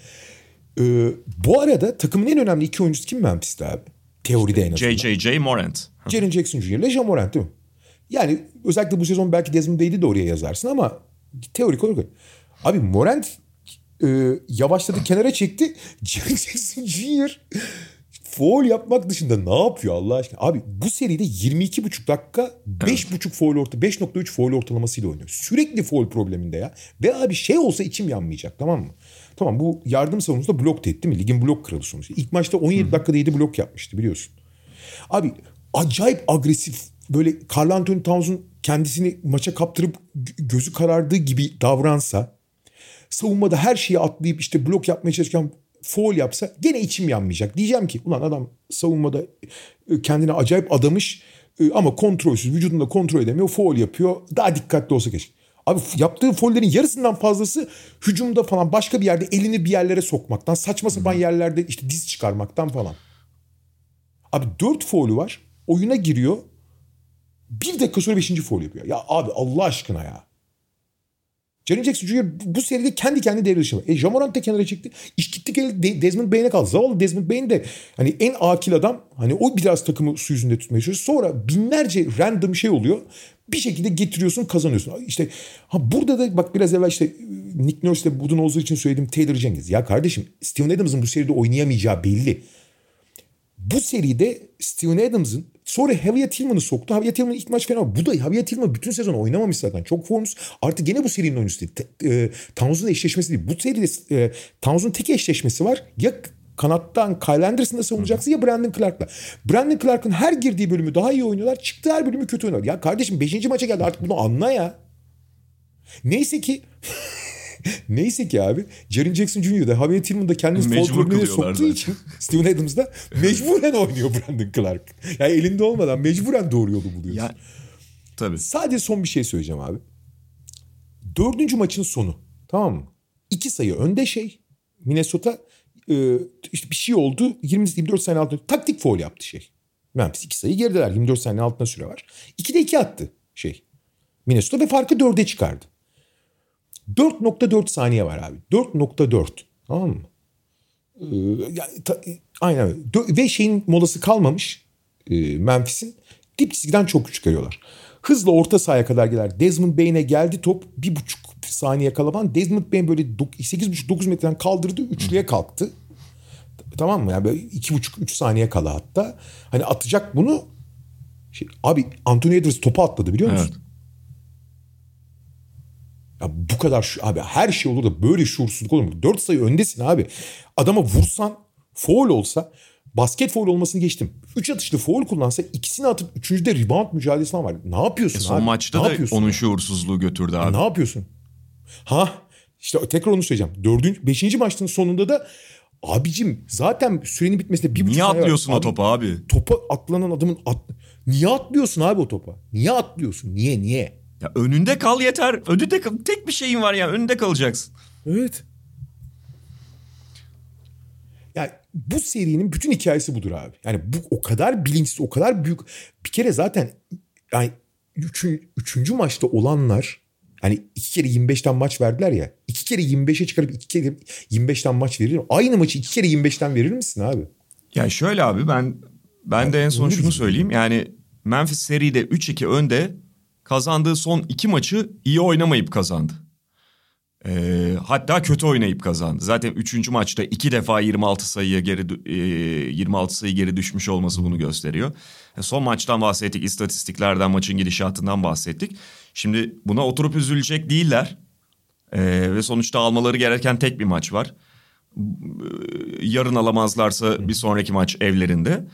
Speaker 2: Ee, bu arada takımın en önemli iki oyuncusu kim Memphis'te abi? Teoride en azından.
Speaker 1: JJJ Morant.
Speaker 2: Jaren Jackson Jr. ile Jamorant değil mi? Yani özellikle bu sezon belki Desmond Bane'i de oraya yazarsın ama teorik olarak. Abi Morant e, yavaşladı kenara çekti. Jaren Jackson Jr. foul yapmak dışında ne yapıyor Allah aşkına? Abi bu seride 22,5 dakika 5,5 evet. foul orta 5.3 foul ortalamasıyla oynuyor. Sürekli foul probleminde ya. Ve abi şey olsa içim yanmayacak tamam mı? Tamam bu yardım savunucuda blok tehdit mi? Ligin blok kralı sonuçta. İlk maçta 17 Hı. dakikada 7 blok yapmıştı biliyorsun. Abi acayip agresif böyle Carl Anthony Towns'un kendisini maça kaptırıp gözü karardığı gibi davransa savunmada her şeyi atlayıp işte blok yapmaya çalışırken foul yapsa gene içim yanmayacak. Diyeceğim ki ulan adam savunmada e, kendine acayip adamış e, ama kontrolsüz vücudunda kontrol edemiyor foul yapıyor. Daha dikkatli olsa keşke. Abi yaptığı foullerin yarısından fazlası hücumda falan başka bir yerde elini bir yerlere sokmaktan saçma sapan yerlerde işte diz çıkarmaktan falan. Abi dört foul'ü var. Oyuna giriyor. Bir dakika sonra beşinci foul yapıyor. Ya abi Allah aşkına ya. Jaren Jackson Jr. bu seride kendi kendi devre dışı. E Jamorant da kenara çekti. İş gitti geldi Desmond Bane'e kaldı. Zavallı Desmond Bain de hani en akil adam. Hani o biraz takımı su yüzünde tutmaya çalışıyor. Sonra binlerce random şey oluyor. Bir şekilde getiriyorsun kazanıyorsun. İşte ha burada da bak biraz evvel işte Nick Nurse ile Budenholzer için söyledim Taylor Jenkins. Ya kardeşim Steven Adams'ın bu seride oynayamayacağı belli. Bu seride Steven Adams'ın Sonra Javier Tillman'ı soktu. Javier Tillman ilk maç fena. Bu da Javier Tillman bütün sezon oynamamış zaten. Çok formsuz. Artık gene bu serinin oyuncusu değil. E, Towns'un eşleşmesi değil. Bu seride e, Towns'un tek eşleşmesi var. Ya kanattan Kyle Anderson'da savunacaksın ya Brandon Clark'la. Brandon Clark'ın her girdiği bölümü daha iyi oynuyorlar. Çıktığı her bölümü kötü oynuyorlar. Ya kardeşim 5. maça geldi artık bunu anla ya. Neyse ki Neyse ki abi Jaren Jackson Jr. da Javier Tillman da foul problemine soktuğu için Steven Adams da mecburen oynuyor Brandon Clark. Yani elinde olmadan mecburen doğru yolu buluyorsun. Ya,
Speaker 1: tabii.
Speaker 2: Sadece son bir şey söyleyeceğim abi. Dördüncü maçın sonu. Tamam mı? İki sayı önde şey. Minnesota e, işte bir şey oldu. 20 24 saniye altında taktik foul yaptı şey. Memphis iki sayı gerideler. 24 saniye altında süre var. 2'de 2 attı şey. Minnesota ve farkı 4'e çıkardı. 4.4 saniye var abi. 4.4. Tamam mı? Ee, ta, aynen. Ve şeyin molası kalmamış e, Memphis'in. Dip çizgiden çok küçük arıyorlar. Hızla orta sahaya kadar gelir. Desmond Bain'e geldi top. Bir buçuk saniye kalaban. Desmond Bain böyle 8,5-9 metreden kaldırdı. Üçlüye kalktı. Tamam mı? Yani böyle iki buçuk üç saniye kala hatta. Hani atacak bunu. Şey, abi Anthony Edwards topa atladı biliyor musun? Evet. Ya bu kadar şu abi her şey olur da böyle şuursuzluk olur mu? 4 sayı öndesin abi. Adama vursan foul olsa basket foul olmasını geçtim. 3 atışlı foul kullansa ikisini atıp üçüncüde rebound mücadelesi var. Ne yapıyorsun e son
Speaker 1: abi? maçta ne da onun şuursuzluğu götürdü abi.
Speaker 2: Ya ne yapıyorsun? Ha işte tekrar onu söyleyeceğim. Dördüncü, beşinci maçın sonunda da abicim zaten sürenin bitmesinde bir buçuk
Speaker 1: Niye atlıyorsun var. o topa abi?
Speaker 2: Topa atlanan adamın at... Niye atlıyorsun abi o topa? Niye atlıyorsun? Niye niye?
Speaker 1: Ya önünde kal yeter. Önünde kal. Tek bir şeyin var ya. Önünde kalacaksın.
Speaker 2: Evet. Yani bu serinin bütün hikayesi budur abi. Yani bu o kadar bilinçsiz, o kadar büyük. Bir kere zaten yani üçün, üçüncü maçta olanlar hani iki kere 25'ten maç verdiler ya. iki kere 25'e çıkarıp iki kere 25'ten maç verir mi? Aynı maçı iki kere 25'ten verir misin abi?
Speaker 1: Yani şöyle abi ben ben de en son şunu söyleyeyim. Yani Memphis seride 3-2 önde kazandığı son iki maçı iyi oynamayıp kazandı. Ee, hatta kötü oynayıp kazandı. Zaten üçüncü maçta iki defa 26 sayıya geri e, 26 sayı geri düşmüş olması bunu gösteriyor. E, son maçtan bahsettik, istatistiklerden, maçın gidişatından bahsettik. Şimdi buna oturup üzülecek değiller. E, ve sonuçta almaları gereken tek bir maç var. Yarın alamazlarsa bir sonraki maç evlerinde.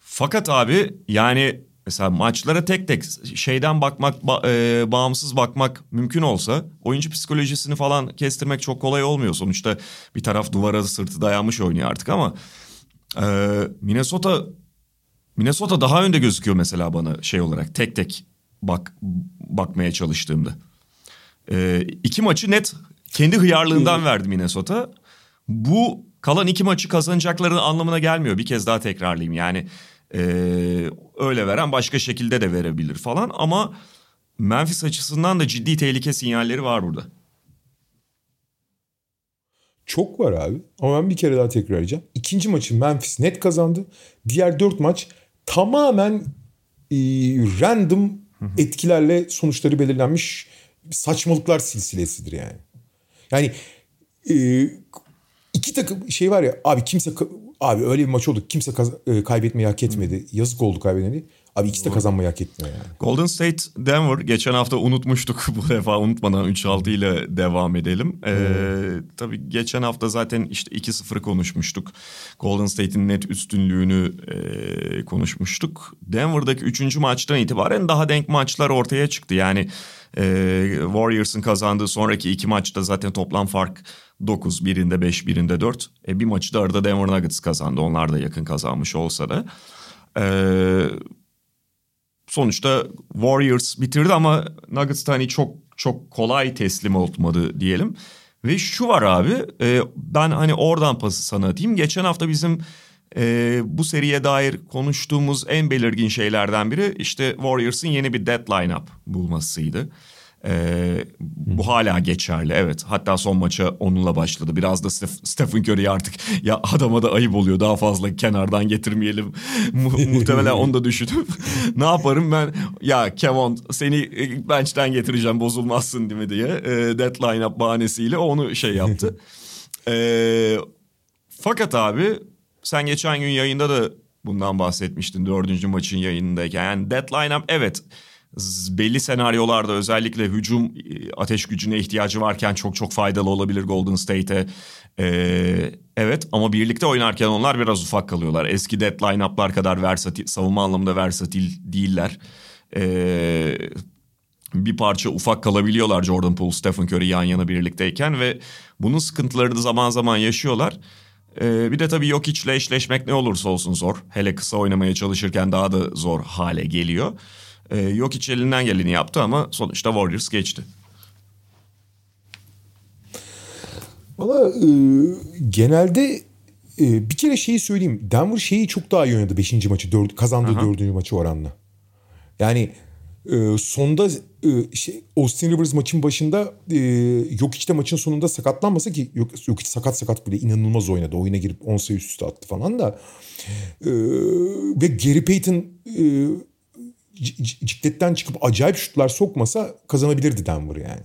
Speaker 1: Fakat abi yani Mesela maçlara tek tek şeyden bakmak, ba, e, bağımsız bakmak mümkün olsa oyuncu psikolojisini falan kestirmek çok kolay olmuyor. Sonuçta bir taraf duvara sırtı dayanmış oynuyor artık ama e, Minnesota Minnesota daha önde gözüküyor mesela bana şey olarak tek tek bak bakmaya çalıştığımda. E, iki maçı net kendi hıyarlığından verdi Minnesota. Bu kalan iki maçı kazanacakları anlamına gelmiyor. Bir kez daha tekrarlayayım yani ee, öyle veren başka şekilde de verebilir falan ama Memphis açısından da ciddi tehlike sinyalleri var burada.
Speaker 2: Çok var abi ama ben bir kere daha tekrar edeceğim. İkinci maçı Memphis net kazandı. Diğer dört maç tamamen e, random etkilerle sonuçları belirlenmiş saçmalıklar silsilesidir yani. Yani e, iki takım şey var ya abi kimse Abi öyle bir maç oldu. Kimse kaz- e, kaybetmeyi hak etmedi. Yazık oldu kaybedeni. Abi ikisi de kazanmayı hak etmiyor yani.
Speaker 1: Golden State Denver geçen hafta unutmuştuk bu defa unutmadan 3-6 ile devam edelim. Ee, hmm. Tabii geçen hafta zaten işte 2-0 konuşmuştuk. Golden State'in net üstünlüğünü e, konuşmuştuk. Denver'daki 3. maçtan itibaren daha denk maçlar ortaya çıktı. Yani e, Warriors'ın kazandığı sonraki iki maçta zaten toplam fark 9, birinde 5, birinde 4. E, bir maçı da arada Denver Nuggets kazandı. Onlar da yakın kazanmış olsa da. Ee, sonuçta Warriors bitirdi ama Nuggets hani çok çok kolay teslim olmadı diyelim. Ve şu var abi e, ben hani oradan pası sana atayım. Geçen hafta bizim e, bu seriye dair konuştuğumuz en belirgin şeylerden biri işte Warriors'ın yeni bir deadline up bulmasıydı. Ee, bu hala geçerli evet. Hatta son maça onunla başladı. Biraz da Stephen Curry artık ya adama da ayıp oluyor. Daha fazla kenardan getirmeyelim. Mu- muhtemelen onu da düşünüp ne yaparım ben ya Kevon seni bench'ten getireceğim bozulmazsın değil mi diye e, deadline up bahanesiyle onu şey yaptı. e, fakat abi sen geçen gün yayında da bundan bahsetmiştin dördüncü maçın yayınındayken. Yani deadline up evet belli senaryolarda özellikle hücum e, ateş gücüne ihtiyacı varken çok çok faydalı olabilir Golden State'e. Ee, evet ama birlikte oynarken onlar biraz ufak kalıyorlar. Eski dead line-up'lar kadar versatil, savunma anlamında versatil değiller. Ee, bir parça ufak kalabiliyorlar Jordan Poole, Stephen Curry yan yana birlikteyken ve bunun sıkıntılarını zaman zaman yaşıyorlar. Ee, bir de tabii yok içle eşleşmek ne olursa olsun zor. Hele kısa oynamaya çalışırken daha da zor hale geliyor. E, yok hiç elinden geleni yaptı ama sonuçta Warriors geçti.
Speaker 2: Valla e, genelde e, bir kere şeyi söyleyeyim. Denver şeyi çok daha iyi oynadı 5. maçı. Dört, kazandığı 4. maçı oranla. Yani e, sonda e, şey, Austin Rivers maçın başında e, yok işte maçın sonunda sakatlanmasa ki yok, yok hiç sakat sakat bile inanılmaz oynadı. Oyuna girip 10 sayı üst üste attı falan da. E, ve Gary Payton e, cikletten çıkıp acayip şutlar sokmasa kazanabilirdi Denver yani.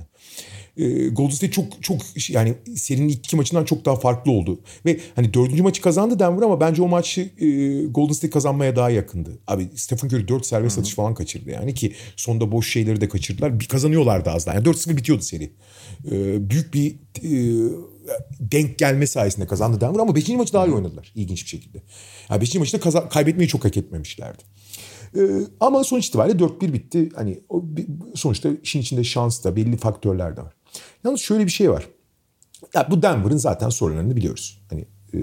Speaker 2: E, Golden State çok çok yani serinin ilk iki maçından çok daha farklı oldu. Ve hani dördüncü maçı kazandı Denver ama bence o maçı e, Golden State kazanmaya daha yakındı. Abi Stephen Curry dört serbest atış falan kaçırdı yani ki sonda boş şeyleri de kaçırdılar. Bir kazanıyorlardı az daha. Yani 4-0 bitiyordu seri. E, büyük bir e, denk gelme sayesinde kazandı Denver ama 5. maçı daha iyi oynadılar ilginç bir şekilde. Yani 5. maçta kaza- kaybetmeyi çok hak etmemişlerdi. Ee, ama sonuç itibariyle 4-1 bitti. Hani sonuçta işin içinde şans da belli faktörler de var. Yalnız şöyle bir şey var. Ya bu Denver'ın zaten sorunlarını biliyoruz. Hani e,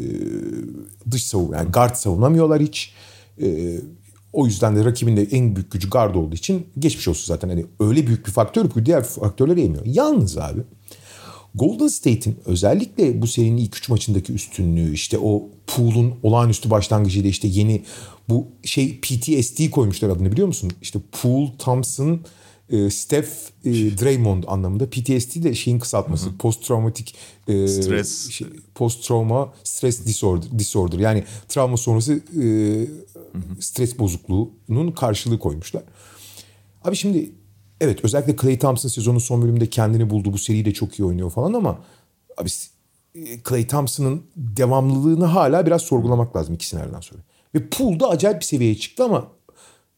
Speaker 2: dış savunma yani guard savunamıyorlar hiç. E, o yüzden de rakibin de en büyük gücü guard olduğu için geçmiş olsun zaten. Hani öyle büyük bir faktör ki diğer faktörleri yemiyor. Yalnız abi Golden State'in özellikle bu serinin ilk üç maçındaki üstünlüğü işte o pool'un olağanüstü başlangıcıyla işte yeni bu şey PTSD koymuşlar adını biliyor musun? İşte Pool, Thompson, e, Steph, e, Draymond anlamında. PTSD de şeyin kısaltması. Post traumatik e,
Speaker 1: Stres.
Speaker 2: şey, post trauma stress disorder, disorder. Yani travma sonrası e, stres bozukluğunun karşılığı koymuşlar. Abi şimdi evet özellikle Clay Thompson sezonun son bölümünde kendini buldu. Bu seriyi de çok iyi oynuyor falan ama abi e, Clay Thompson'ın devamlılığını hala biraz sorgulamak lazım iki seneden sonra. Ve Poole da acayip bir seviyeye çıktı ama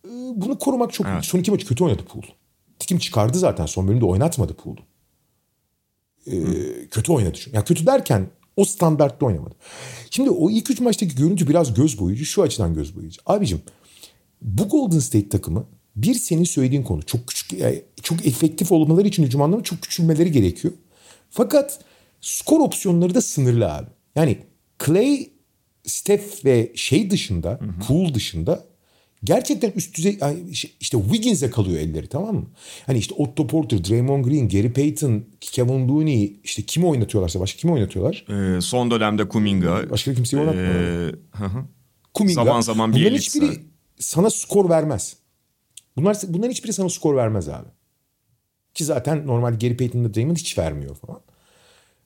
Speaker 2: e, bunu korumak çok
Speaker 1: Evet.
Speaker 2: Son iki maçı kötü oynadı Poole. Tikim çıkardı zaten son bölümde oynatmadı Poole'u. E, kötü oynadı. Yani kötü derken o standartta oynamadı. Şimdi o ilk üç maçtaki görüntü biraz göz boyucu. Şu açıdan göz boyucu. Abicim bu Golden State takımı bir senin söylediğin konu çok küçük yani çok efektif olmaları için hücum anlamında çok küçülmeleri gerekiyor. Fakat skor opsiyonları da sınırlı abi. Yani Clay, Steph ve şey dışında, Poole dışında gerçekten üst düzey işte Wiggins'e kalıyor elleri tamam mı? Hani işte Otto Porter, Draymond Green, Gary Payton, Kevin Looney işte kimi oynatıyorlarsa başka kimi oynatıyorlar?
Speaker 1: Ee, son dönemde Kuminga.
Speaker 2: Başka kimseyi oynatmıyorlar.
Speaker 1: Ee, hı hı.
Speaker 2: Kuminga.
Speaker 1: Zaman zaman
Speaker 2: Bunların
Speaker 1: Bielitsa.
Speaker 2: hiçbiri sana skor vermez. Bunlar bunların hiçbiri sana skor vermez abi. Ki zaten normal Gary Payton'da Draymond hiç vermiyor falan.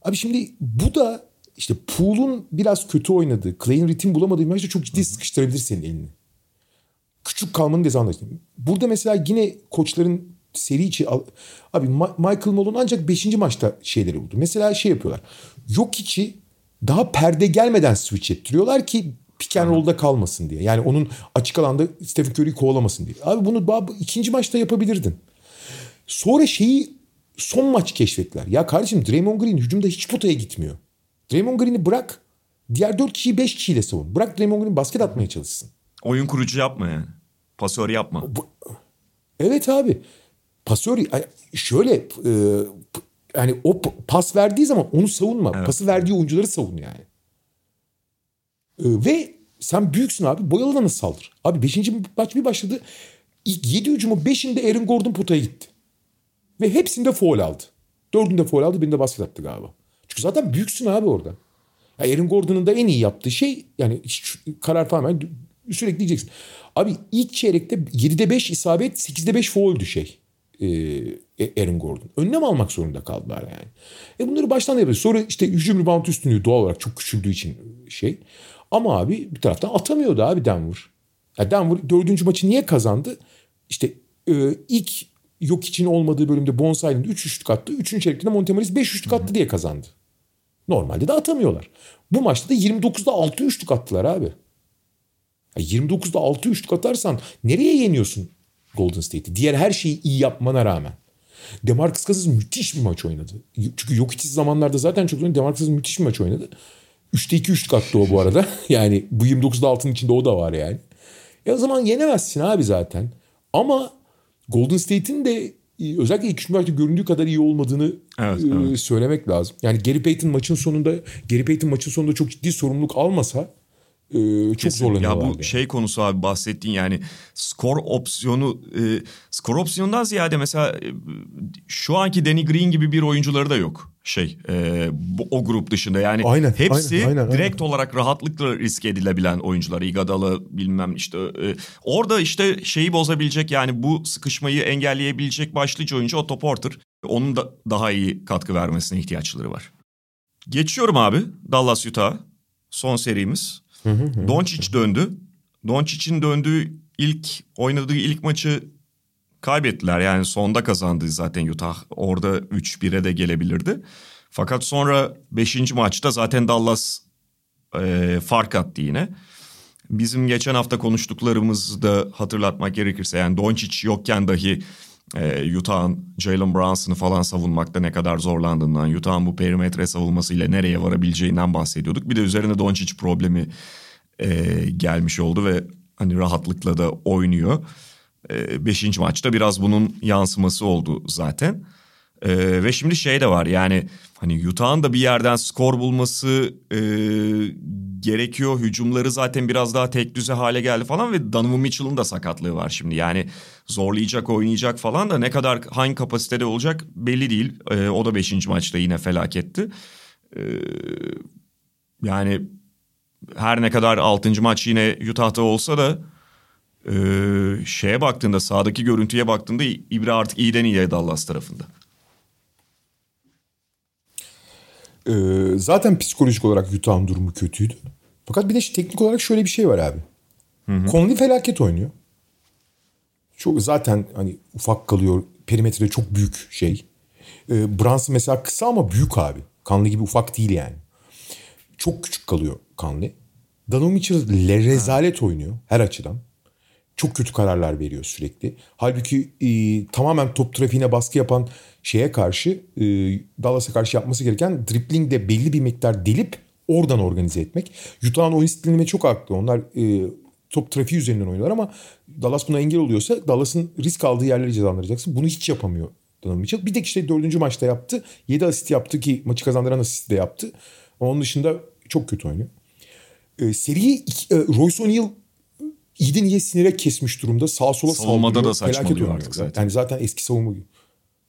Speaker 2: Abi şimdi bu da işte Poole'un biraz kötü oynadığı, Clay'in ritim bulamadığı bir maçta çok ciddi sıkıştırabilir senin elini. Küçük kalmanın dezavantajı. Burada mesela yine koçların seri içi... Abi Michael Malone ancak 5. maçta şeyleri buldu. Mesela şey yapıyorlar. Yok içi daha perde gelmeden switch ettiriyorlar ki pick and roll'da kalmasın diye. Yani onun açık alanda Stephen Curry'i kovalamasın diye. Abi bunu daha ikinci maçta yapabilirdin. Sonra şeyi son maç keşfettiler. Ya kardeşim Draymond Green hücumda hiç potaya gitmiyor. Draymond Green'i bırak. Diğer 4 kişiyi 5 kişiyle savun. Bırak Draymond Green basket atmaya çalışsın.
Speaker 1: Oyun kurucu yapma yani. Pasör yapma.
Speaker 2: Evet abi. Pasör şöyle e, yani o pas verdiği zaman onu savunma. Pası verdiği oyuncuları savun yani. E, ve sen büyüksün abi. Boyalı alana saldır. Abi 5. maç bir başladı. İlk 7 hücumu 5'inde Aaron Gordon potaya gitti. Ve hepsinde foul aldı. Dördünde foul aldı. Birinde basket attı galiba. Çünkü zaten büyüksün abi orada. Ya Aaron Gordon'un da en iyi yaptığı şey yani karar yani sürekli diyeceksin. Abi ilk çeyrekte 7'de 5 isabet 8'de 5 fauldü şey. Ee, Aaron Gordon. Önlem almak zorunda kaldılar yani. E bunları baştan yapıyor. Sonra işte hücum rebound üstünlüğü doğal olarak çok küçüldüğü için şey. Ama abi bir taraftan atamıyordu abi Denver. Ya Denver dördüncü maçı niye kazandı? İşte e, ilk yok için olmadığı bölümde Bonsai'nin 3 üçlük attı. Üçüncü çeyrekte Montemoris 5 üçlük attı diye kazandı. Normalde de atamıyorlar. Bu maçta da 29'da 6 üçlük attılar abi. Ya 29'da 6 üçlük atarsan nereye yeniyorsun Golden State'i? Diğer her şeyi iyi yapmana rağmen. Demarcus Cousins müthiş bir maç oynadı. Çünkü yok içi zamanlarda zaten çok oynadı. Demarcus Cousins müthiş bir maç oynadı. 3'te 2 üçlük attı o bu arada. yani bu 29'da 6'nın içinde o da var yani. E o zaman yenemezsin abi zaten. Ama Golden State'in de özellikle ilk üç maçta göründüğü kadar iyi olmadığını
Speaker 1: Evet,
Speaker 2: e,
Speaker 1: evet.
Speaker 2: söylemek lazım. Yani Gary Payton maçın sonunda Gary Payton maçın sonunda çok ciddi sorumluluk almasa e, çok
Speaker 1: Kesin.
Speaker 2: zorlanıyorlardı.
Speaker 1: Ya bu
Speaker 2: yani.
Speaker 1: şey konusu abi bahsettiğin yani skor opsiyonu e, skor opsiyonundan ziyade mesela e, şu anki Danny Green gibi bir oyuncuları da yok şey e, bu, o grup dışında yani
Speaker 2: Aynen,
Speaker 1: hepsi
Speaker 2: aynen, aynen,
Speaker 1: direkt olarak rahatlıkla risk edilebilen oyuncular Iguodala bilmem işte e, orada işte şeyi bozabilecek yani bu sıkışmayı engelleyebilecek başlıca oyuncu Otto Porter onun da daha iyi katkı vermesine ihtiyaçları var. Geçiyorum abi Dallas Utah son serimiz. Doncic döndü. Doncic'in döndüğü ilk oynadığı ilk maçı kaybettiler. Yani sonda kazandı zaten Utah. Orada 3-1'e de gelebilirdi. Fakat sonra 5. maçta zaten Dallas e, fark attı yine. Bizim geçen hafta konuştuklarımızı da hatırlatmak gerekirse yani Doncic yokken dahi e, Utah'ın Jalen Brunson'ı falan savunmakta ne kadar zorlandığından, Utah'ın bu perimetre savunmasıyla nereye varabileceğinden bahsediyorduk. Bir de üzerine Doncic problemi e, gelmiş oldu ve hani rahatlıkla da oynuyor. E, beşinci maçta biraz bunun yansıması oldu zaten. E, ve şimdi şey de var yani hani Utah'ın da bir yerden skor bulması e, gerekiyor. Hücumları zaten biraz daha tek düze hale geldi falan ve Donovan Mitchell'ın da sakatlığı var şimdi. Yani zorlayacak, oynayacak falan da ne kadar hangi kapasitede olacak belli değil. Ee, o da 5. maçta yine felaketti. Ee, yani her ne kadar 6. maç yine Utah'ta olsa da e, şeye baktığında sahadaki görüntüye baktığında İbre artık iyiden iyiye Dallas tarafında.
Speaker 2: Ee, zaten psikolojik olarak Utah'ın durumu kötüydü. Fakat bir de teknik olarak şöyle bir şey var abi. Conley felaket oynuyor. Çok zaten hani ufak kalıyor. Perimetre çok büyük şey. Ee, Brunson mesela kısa ama büyük abi. Conley gibi ufak değil yani. Çok küçük kalıyor Conley. Donovan Mitchell le rezalet oynuyor her açıdan. Çok kötü kararlar veriyor sürekli. Halbuki e, tamamen top trafiğine baskı yapan şeye karşı e, Dallas'a karşı yapması gereken driplingde belli bir miktar delip oradan organize etmek. Utah'ın oyun stilime çok haklı. Onlar e, top trafiği üzerinden oynuyorlar ama Dallas buna engel oluyorsa Dallas'ın risk aldığı yerleri cezalandıracaksın. Bunu hiç yapamıyor Mitchell. Bir tek işte dördüncü maçta yaptı. Yedi asist yaptı ki maçı kazandıran asist de yaptı. Onun dışında çok kötü oynuyor. E, seriyi e, Royce O'Neal iyiden iyiye sinire kesmiş durumda. Sağ sola
Speaker 1: Savunmada
Speaker 2: saldırıyor.
Speaker 1: da saçmalıyor artık zaten.
Speaker 2: Yani zaten eski savunma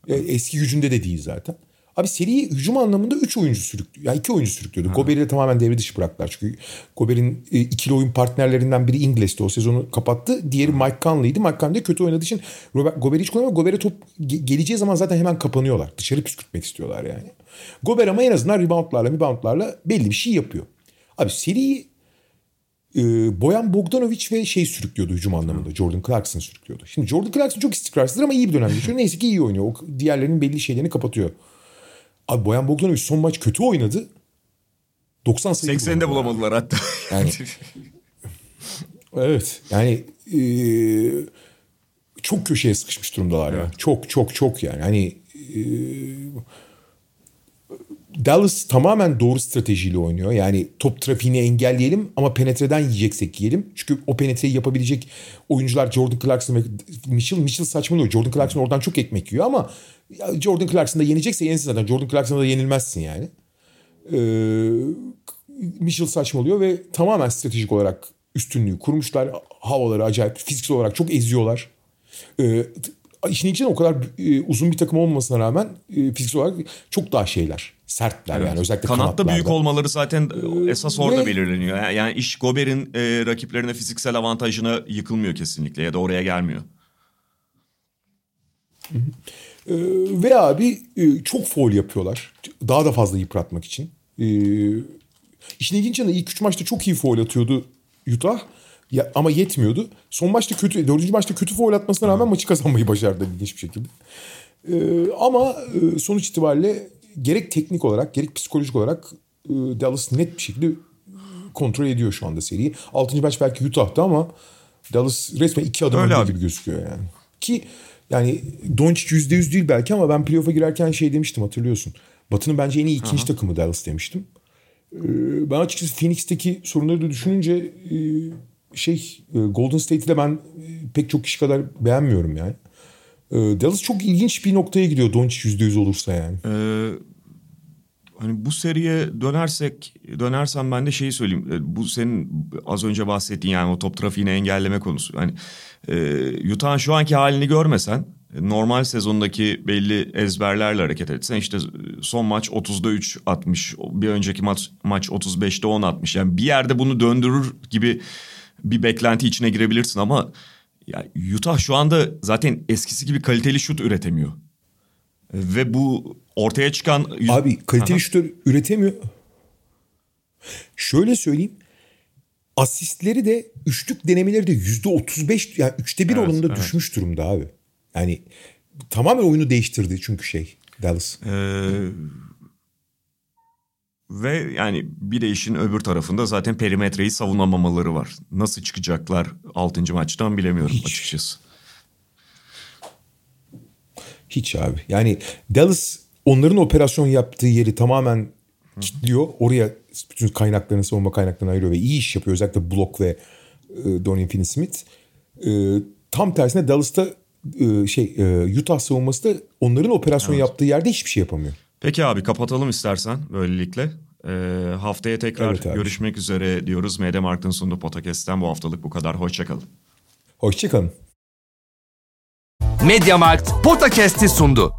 Speaker 2: e, eski gücünde de değil zaten. Abi seriyi hücum anlamında 3 oyuncu sürüklüyor. Yani 2 oyuncu sürüklüyordu. Gober'i de tamamen devre dışı bıraktılar. Çünkü Gober'in e, ikili oyun partnerlerinden biri Inglis'ti. O sezonu kapattı. Diğeri Mike Conley'di. Mike Conley kötü oynadığı için Robert, Gober'i hiç kullanamıyor. Gober'e top ge- geleceği zaman zaten hemen kapanıyorlar. Dışarı püskürtmek istiyorlar yani. Gober ama en azından reboundlarla reboundlarla belli bir şey yapıyor. Abi seriyi e, Boyan Bogdanovic ve şey sürüklüyordu hücum anlamında. Jordan Clarkson sürüklüyordu. Şimdi Jordan Clarkson çok istikrarsızdır ama iyi bir dönem geçiyor. Neyse ki iyi oynuyor. O diğerlerinin belli şeylerini kapatıyor. Abi Boyan Bogdanovic son maç kötü oynadı. 90 sayı
Speaker 1: 80'de
Speaker 2: bulamadı.
Speaker 1: bulamadılar hatta.
Speaker 2: Yani- Evet. Yani e, çok köşeye sıkışmış durumdalar ya. Çok çok çok yani. Hani e, Dallas tamamen doğru stratejiyle oynuyor. Yani top trafiğini engelleyelim ama penetreden yiyeceksek yiyelim. Çünkü o penetreyi yapabilecek oyuncular Jordan Clarkson ve Mitchell. Mitchell saçmalıyor. Jordan Clarkson oradan çok ekmek yiyor ama Jordan Clarkson da yenecekse yenilsin zaten. Jordan Clarkson'a da yenilmezsin yani. Ee, Mitchell saçmalıyor ve tamamen stratejik olarak üstünlüğü kurmuşlar. Havaları acayip fiziksel olarak çok eziyorlar. Ee, işin içinde o kadar e, uzun bir takım olmamasına rağmen e, fiziksel olarak çok daha şeyler. Sertler yani özellikle
Speaker 1: Kanatta
Speaker 2: kanatlarda.
Speaker 1: büyük olmaları zaten esas orada
Speaker 2: ve-
Speaker 1: belirleniyor. Yani- Yani iş Gober'in e, rakiplerine fiziksel avantajına yıkılmıyor kesinlikle ya da oraya gelmiyor.
Speaker 2: Ee, ve abi e, çok foul yapıyorlar. Daha da fazla yıpratmak için. Ee, işin ilginç yanı ilk üç maçta çok iyi foul atıyordu Utah. Ya, ama yetmiyordu. Son maçta kötü, dördüncü maçta kötü foul atmasına rağmen maçı kazanmayı başardı ilginç bir şekilde. Ee, ama e, sonuç itibariyle gerek teknik olarak gerek psikolojik olarak e, Dallas net bir şekilde kontrol ediyor şu anda seriyi. Altıncı maç belki Utah'ta ama Dallas resmen iki adım önde gibi gözüküyor yani. Ki yani Doncic yüzde yüz değil belki ama ben playoff'a girerken şey demiştim hatırlıyorsun. Batı'nın bence en iyi ikinci takımı Dallas demiştim. Ee, ben açıkçası Phoenix'teki sorunları da düşününce e, şey e, Golden State'i de ben e, pek çok kişi kadar beğenmiyorum yani. Ee, Dallas çok ilginç bir noktaya gidiyor Doncic yüzde yüz olursa yani.
Speaker 1: Ee, hani bu seriye dönersek dönersem ben de şeyi söyleyeyim. Bu senin az önce bahsettiğin yani o top trafiğini engelleme konusu. Hani e, Utah'ın şu anki halini görmesen normal sezondaki belli ezberlerle hareket etsen işte son maç 30'da 3 atmış. Bir önceki maç maç 35'te 10 atmış. Yani bir yerde bunu döndürür gibi bir beklenti içine girebilirsin ama ya Utah şu anda zaten eskisi gibi kaliteli şut üretemiyor. Ve bu ortaya çıkan...
Speaker 2: Abi kaliteli şutör üretemiyor. Şöyle söyleyeyim. Asistleri de üçlük denemeleri de yüzde otuz beş yani üçte bir
Speaker 1: Evet,
Speaker 2: oranında
Speaker 1: evet.
Speaker 2: düşmüş durumda abi. Yani tamamen oyunu değiştirdi çünkü şey Dallas.
Speaker 1: Ee, ve yani bir de işin öbür tarafında zaten perimetreyi savunamamaları var. Nasıl çıkacaklar 6. maçtan bilemiyorum
Speaker 2: Hiç.
Speaker 1: açıkçası.
Speaker 2: Hiç abi. Yani Dallas onların operasyon yaptığı yeri tamamen kilitliyor. Oraya bütün kaynaklarını, savunma kaynaklarını ayırıyor ve iyi iş yapıyor. Özellikle Block ve e, Dorian Finney-Smith. E, tam tersine Dallas'ta e, şey e, Utah savunması da onların operasyon yaptığı yerde hiçbir şey yapamıyor.
Speaker 1: Peki abi kapatalım istersen böylelikle. Ee, haftaya tekrar
Speaker 2: Evet abi.
Speaker 1: görüşmek üzere diyoruz. Mediamarkt'ın sunduğu podcast'ten bu haftalık bu kadar. Hoşçakalın.
Speaker 2: Hoşçakalın.
Speaker 3: Mediamarkt Podcast'i sundu.